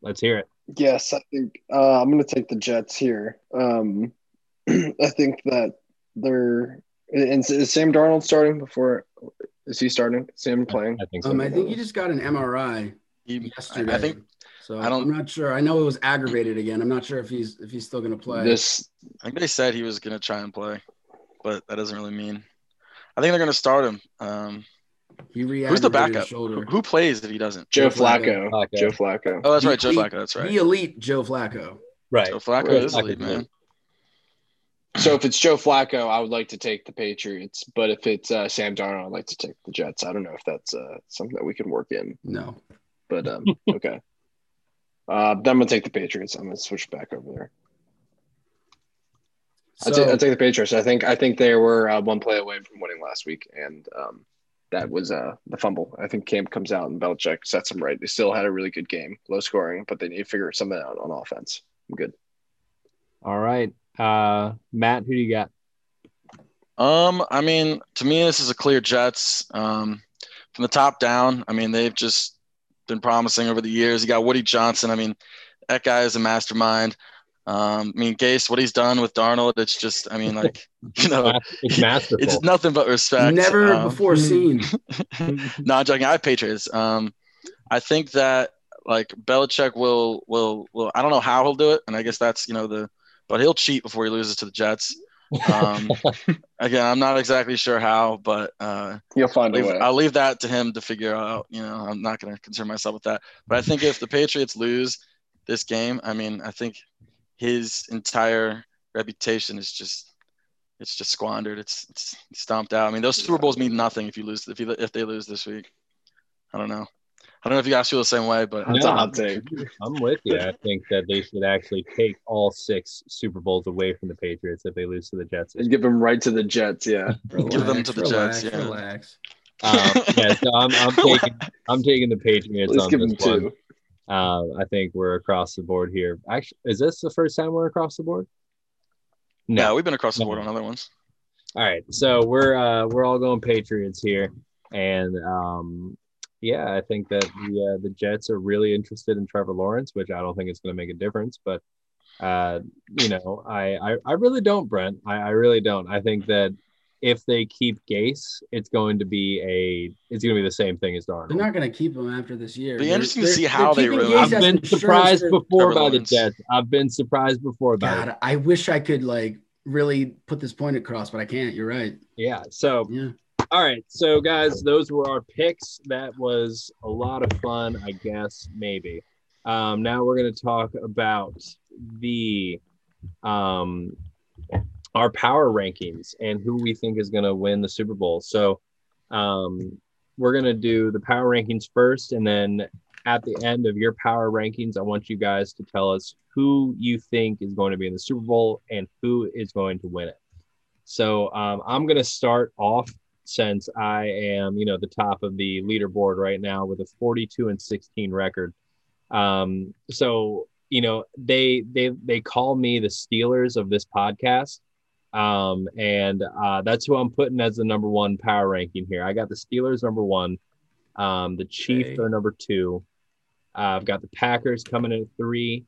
Let's hear it. Yes, I think uh, I'm going to take the Jets here. Um, *clears throat* I think that they're and is Sam Darnold starting before? Is he starting? Sam playing? I think so. Um, I think he just got an MRI He, yesterday. I think so. I don't- I'm not sure. I know it was aggravated again. I'm not sure if he's if he's still going to play. This I think they said he was gonna try and play, but that doesn't really mean. I think they're gonna start him. Um, he who's the backup? Who, who plays if he doesn't? Joe Joe Flacco. Flacco. Flacco. Joe Flacco. Oh, that's The right, Joe Flacco. That's right. The elite Joe Flacco. right. Joe Flacco Joe is elite, man. So if it's Joe Flacco, I would like to take the Patriots. But if it's uh, Sam Darnold, I'd like to take the Jets. I don't know if that's uh, something that we can work in. No. But um, *laughs* okay. Uh, then I'm gonna take the Patriots. I'm gonna switch back over there. So, take, I take the Patriots. I think I think they were uh, one play away from winning last week, and um, that was uh, the fumble. I think Cam comes out and Belichick sets them right. They still had a really good game, low scoring, but they need to figure something out on offense. I'm good. All right. Uh, Matt, who do you got? Um, I mean, to me, this is a clear Jets. Um, from the top down, I mean, they've just been promising over the years. You got Woody Johnson. I mean, that guy is a mastermind. Um, I mean, Gase, what he's done with Darnold, it's just, I mean, like, *laughs* *laughs* you know, It's masterful. it's nothing but respect. never Um, before seen. *laughs* no, I'm joking. I have Patriots. Um, I think that like Belichick will will will. I don't know how he'll do it, and I guess that's you know the, but he'll cheat before he loses to the Jets. Um, *laughs* again, I'm not exactly sure how, but uh, You'll find a way. I'll leave that to him to figure out. You know, I'm not going to concern myself with that. But I think if the Patriots lose this game, I mean, I think his entire reputation is just it's just squandered. It's it's stomped out. I mean, those Super Bowls mean nothing if you lose if you if they lose this week. I don't know. I don't know if you guys feel the same way, but That's No, a hot take. I'm with you. I think that they should actually take all six Super Bowls away from the Patriots if they lose to the Jets. And give them right to the Jets. Yeah. Give them to the Relax, Jets, yeah. Relax. Um, yeah, so I'm, I'm *laughs* taking I'm taking the Patriots Let's on give this them one. two. Uh, I think we're across the board here. Actually, is this the first time we're across the board? no, we've been across the No. board on other ones. All right, so we're uh, we're all going Patriots here, and um, yeah, I think that the uh, the Jets are really interested in Trevor Lawrence, which I don't think is going to make a difference. But uh, you know, I, I I really don't, Brent. I, I really don't. I think that if they keep Gase, it's going to be a it's going to be the same thing as Darnold. They're not going to keep him after this year. Be They're- interesting to they're- see how they really- I've been surprised for- before Trevor by the Jets. I've been surprised before by it. God, I wish I could like really put this point across, but I can't. You're right. Yeah. So Yeah. All right, so guys, those were our picks. That was a lot of fun, I guess, maybe. Um, now we're going to talk about the um, our power rankings and who we think is going to win the Super Bowl. So um, we're going to do the power rankings first, and then at the end of your power rankings, I want you guys to tell us who you think is going to be in the Super Bowl and who is going to win it. So um, I'm going to start off since I am, you know, the top of the leaderboard right now with a 42 and 16 record. Um, so you know, they they they call me the Steelers of this podcast, um, and uh, that's who I'm putting as the number one power ranking here. I got the Steelers number one, um, the Chiefs Okay. are number two. Uh, I've got the Packers coming in at three,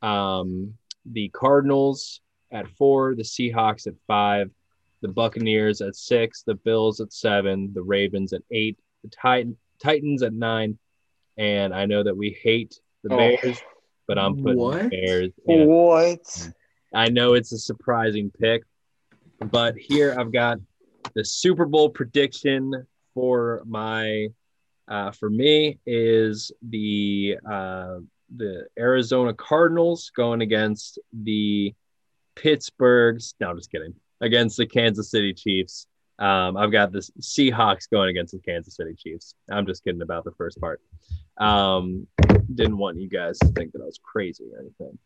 um, the Cardinals at four, the Seahawks at five, the Buccaneers at six, the Bills at seven, the Ravens at eight, the Titan, Titans at nine, and I know that we hate the Oh. Bears, but I'm putting the Bears. in. What? I know it's a surprising pick, but here I've got the Super Bowl prediction for my uh, for me is the uh, the Arizona Cardinals going against the Pittsburgh's. No, I'm just kidding. Against the Kansas City Chiefs. Um, I've got the Seahawks going against the Kansas City Chiefs. I'm just kidding about the first part. Um, didn't want you guys to think that I was crazy or anything.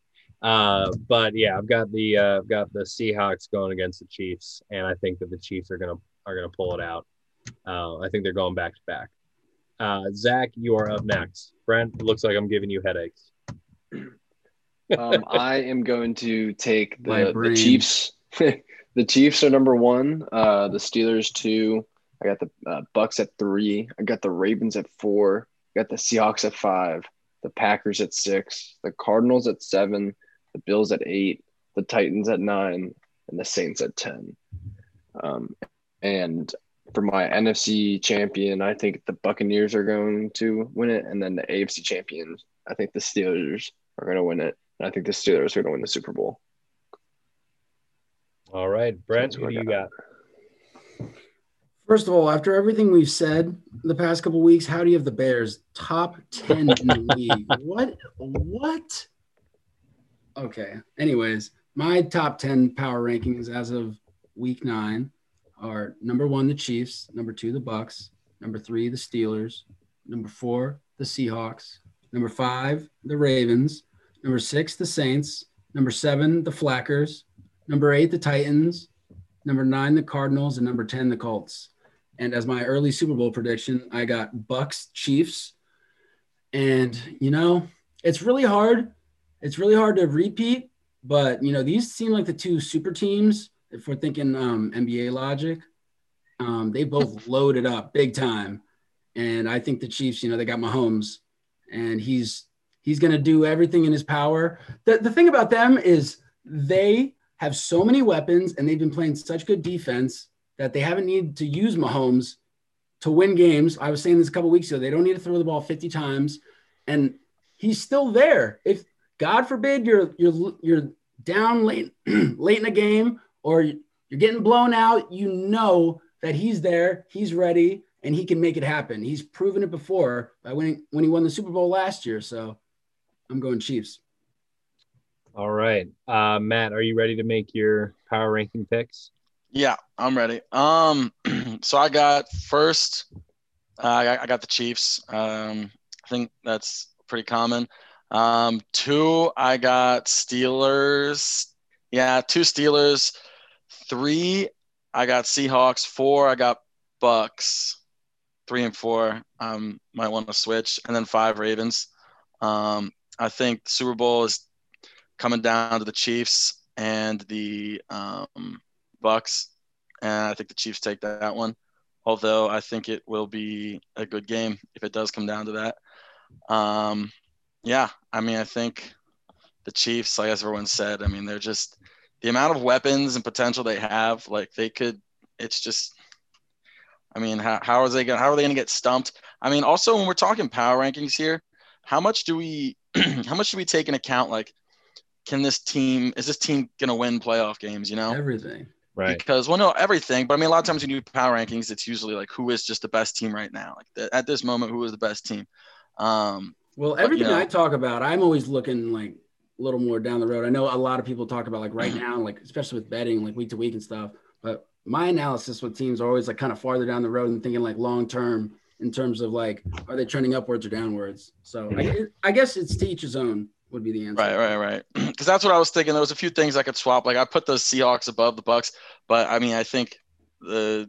Uh, but yeah, I've got the uh, I've got the Seahawks going against the Chiefs, and I think that the Chiefs are gonna are gonna pull it out. Uh, I think they're going back to back. Uh, Zach, you are up next. Brent, it looks like I'm giving you headaches. Um, I am going to take the, the. Chiefs. *laughs* the Chiefs are number one. Uh, the Steelers two. I got the uh, Bucks at three. I got the Ravens at four. I got the Seahawks at five. The Packers at six. The Cardinals at seven. The Bills at eight. The Titans at nine, and the Saints at ten. Um, and for my NFC champion, I think the Buccaneers are going to win it, and then the AFC champions, I think the Steelers are going to win it. And I think the Steelers are going to win the Super Bowl. All right, Brent, who what do you got? got. First of all, after everything we've said the past couple weeks, how do you have the Bears top 10 in the *laughs* league? What? What? Okay. Anyways, my top 10 power rankings as of week nine are number one, the Chiefs, number two, the Bucks, number three, the Steelers, number four, the Seahawks, number five, the Ravens, number six, the Saints, number seven, the Flackers, number eight, the Titans, number nine, the Cardinals, and number 10, the Colts. And as my early Super Bowl prediction, I got Bucks, Chiefs. And, you know, it's really hard. It's really hard to repeat, but, you know, these seem like the two super teams. If we're thinking um, NBA logic, um, they both *laughs* loaded up big time. And I think the Chiefs, you know, they got Mahomes and he's he's going to do everything in his power. The, the thing about them is they have so many weapons and they've been playing such good defense that they haven't needed to use Mahomes to win games. I was saying this a couple weeks ago. They don't need to throw the ball 50 times, and he's still there. If God forbid you're you're you're down late *clears throat* late in a game or you're getting blown out, you know that he's there, he's ready, and he can make it happen. He's proven it before by winning when he won the Super Bowl last year. So I'm going Chiefs. All right, uh, Matt, are you ready to make your power ranking picks? Yeah, I'm ready. Um, *clears throat* so I got first, uh, I, got, I got the Chiefs. Um, I think that's pretty common. Um, two, I got Steelers. Yeah, two Steelers. Three, I got Seahawks. Four, I got Bucks. Three and four, um, might want to switch, and then five Ravens. Um, I think Super Bowl is coming down to the Chiefs and the um, Bucks, and I think the Chiefs take that one. although I think it will be a good game if it does come down to that. Um, yeah, I mean, I think the Chiefs, like as everyone said, I mean, they're just the amount of weapons and potential they have. Like they could, it's just. I mean, how, how are they going? How are they going to get stumped? I mean, also when we're talking power rankings here, how much do we, *clears throat* how much do we take in account? Like, can this team is this team going to win playoff games? You know, Everything. Right. because well no everything but i mean a lot of times when you do power rankings it's usually like who is just the best team right now like th- at this moment who is the best team um Well, But, you everything know- I talk about, I'm always looking like a little more down the road. I know a lot of people talk about like right *clears throat* now, like especially with betting, like week to week and stuff. But my analysis with teams are always like kind of farther down the road and thinking like long term in terms of like are they trending upwards or downwards. So I, I guess it's to each his own would be the answer. right right right *clears throat* because that's what i was thinking there was a few things i could swap like i put the seahawks above the bucks but i mean i think the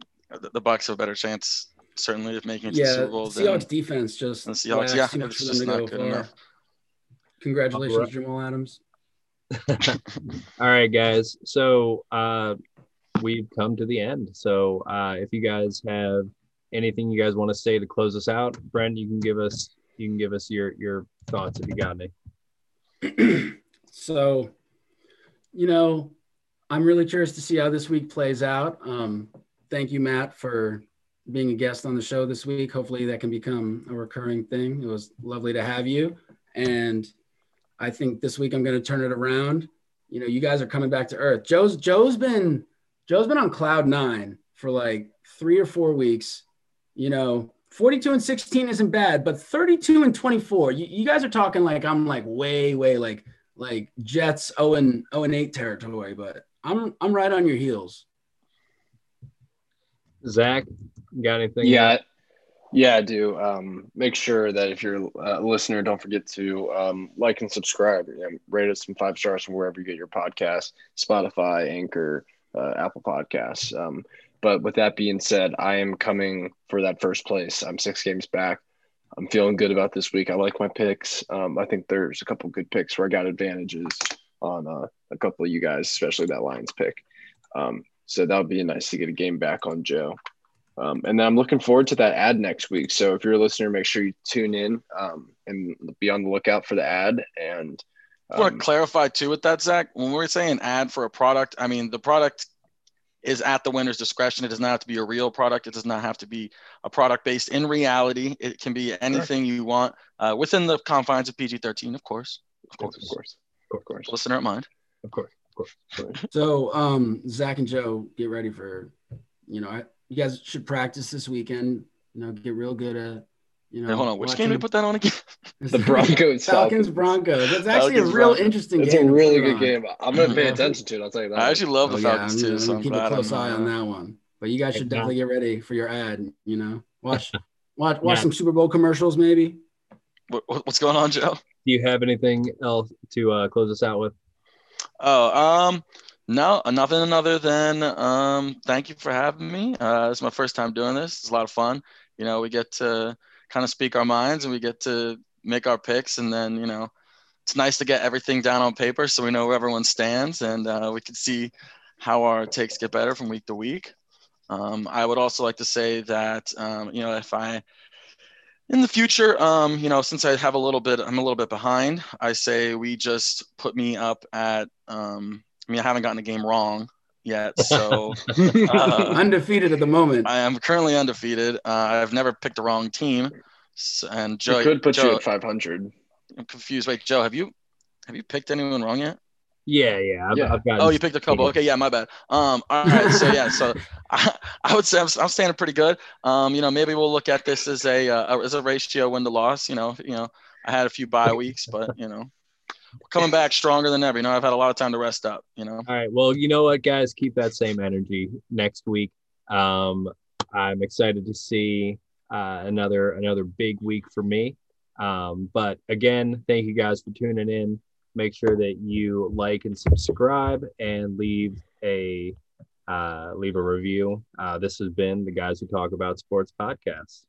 the bucks have a better chance certainly of making it to the Yeah, super bowl Seahawks than defense just the Seahawks. lacks Yeah, too much it's for them just to not go good far. enough. Congratulations, Alright. Jamal Adams. *laughs* All right, guys. So uh, we've come to the end. So uh, if you guys have anything you guys want to say to close us out, Brent, you can give us you can give us your your thoughts if you got any. *clears throat* so, you know, I'm really curious to see how this week plays out. Um, thank you, Matt, for being a guest on the show this week. Hopefully, that can become a recurring thing. It was lovely to have you. And I think this week I'm going to turn it around. You know, you guys are coming back to earth. Joe's Joe's been Joe's been on cloud nine for like three or four weeks. You know, 42 and 16 isn't bad, but 32 and 24, you, you guys are talking like I'm like way, way like like Jets 0 and 0 and 8 territory, but I'm I'm right on your heels. Zach, got anything? Yeah, yeah, I do. Um, make sure that if you're a listener, don't forget to um, like and subscribe. You know, rate us some five stars from wherever you get your podcast, Spotify, Anchor, uh, Apple Podcasts. Um, but with that being said, I am coming for that first place. I'm six games back. I'm feeling good about this week. I like my picks. Um, I think there's a couple good picks where I got advantages on uh, a couple of you guys, especially that Lions pick. Um, so that would be nice to get a game back on Joe. Um, and then I'm looking forward to that ad next week. So if you're a listener, make sure you tune in um, and be on the lookout for the ad. And I want um, to clarify too with that, Zach. When we're saying ad for a product, I mean the product is at the winner's discretion. It does not have to be a real product. It does not have to be a product based in reality. It can be anything you want uh, within the confines of PG-13, of course. Of course, of course, course, of course. listener at mind. of course, of course. So um Zach and Joe, get ready for you know, I, you guys should practice this weekend, you know, get real good at you know Hey, hold on, which game did we put that on again? *laughs* The Broncos, Falcons Broncos. That's actually Falcons, a real Broncos. interesting It's game. a really good on. game. I'm gonna pay *laughs* attention to it. I'll tell you that. I actually love the Oh, yeah, Falcons I'm so I'm keep a close eye uh, on that one. But you guys should definitely get ready for your ad. You know, watch *laughs* watch watch Yeah. some Super Bowl commercials, maybe. what- what- what's going on, Joe? Do you have anything else to uh, close us out with? Oh, um, no, nothing other than um, thank you for having me. Uh, it's my first time doing this. It's a lot of fun. You know, we get to kind of speak our minds and we get to make our picks, and then you know, it's nice to get everything down on paper so we know where everyone stands and uh, we can see how our takes get better from week to week. Um, I would also like to say that um, you know if I in the future, um, you know, since I have a little bit, I'm a little bit behind. I say we just put me up at. Um, I mean, I haven't gotten a game wrong yet, so *laughs* uh, Undefeated at the moment. I am currently undefeated. Uh, I've never picked the wrong team, S- and Joe it could put Joe, you at 500. I'm confused. Wait, Joe, have you have you picked anyone wrong yet? Yeah, yeah. I've, Yeah. I've. Oh, you picked a couple. Okay, yeah, my bad. Um, all right. So yeah, so *laughs* I, I would say I'm, I'm standing pretty good. Um, you know, maybe we'll look at this as a uh, as a ratio win to loss. You know, you know, I had a few bye weeks, but you know, we're coming back stronger than ever. You know, I've had a lot of time to rest up. You know, All right. Well, you know what, guys? Keep that same energy next week. Um, I'm excited to see uh, another another big week for me. Um, but again, thank you guys for tuning in. Make sure that you like and subscribe and leave a uh, leave a review. Uh, this has been the guys who talk about sports podcast.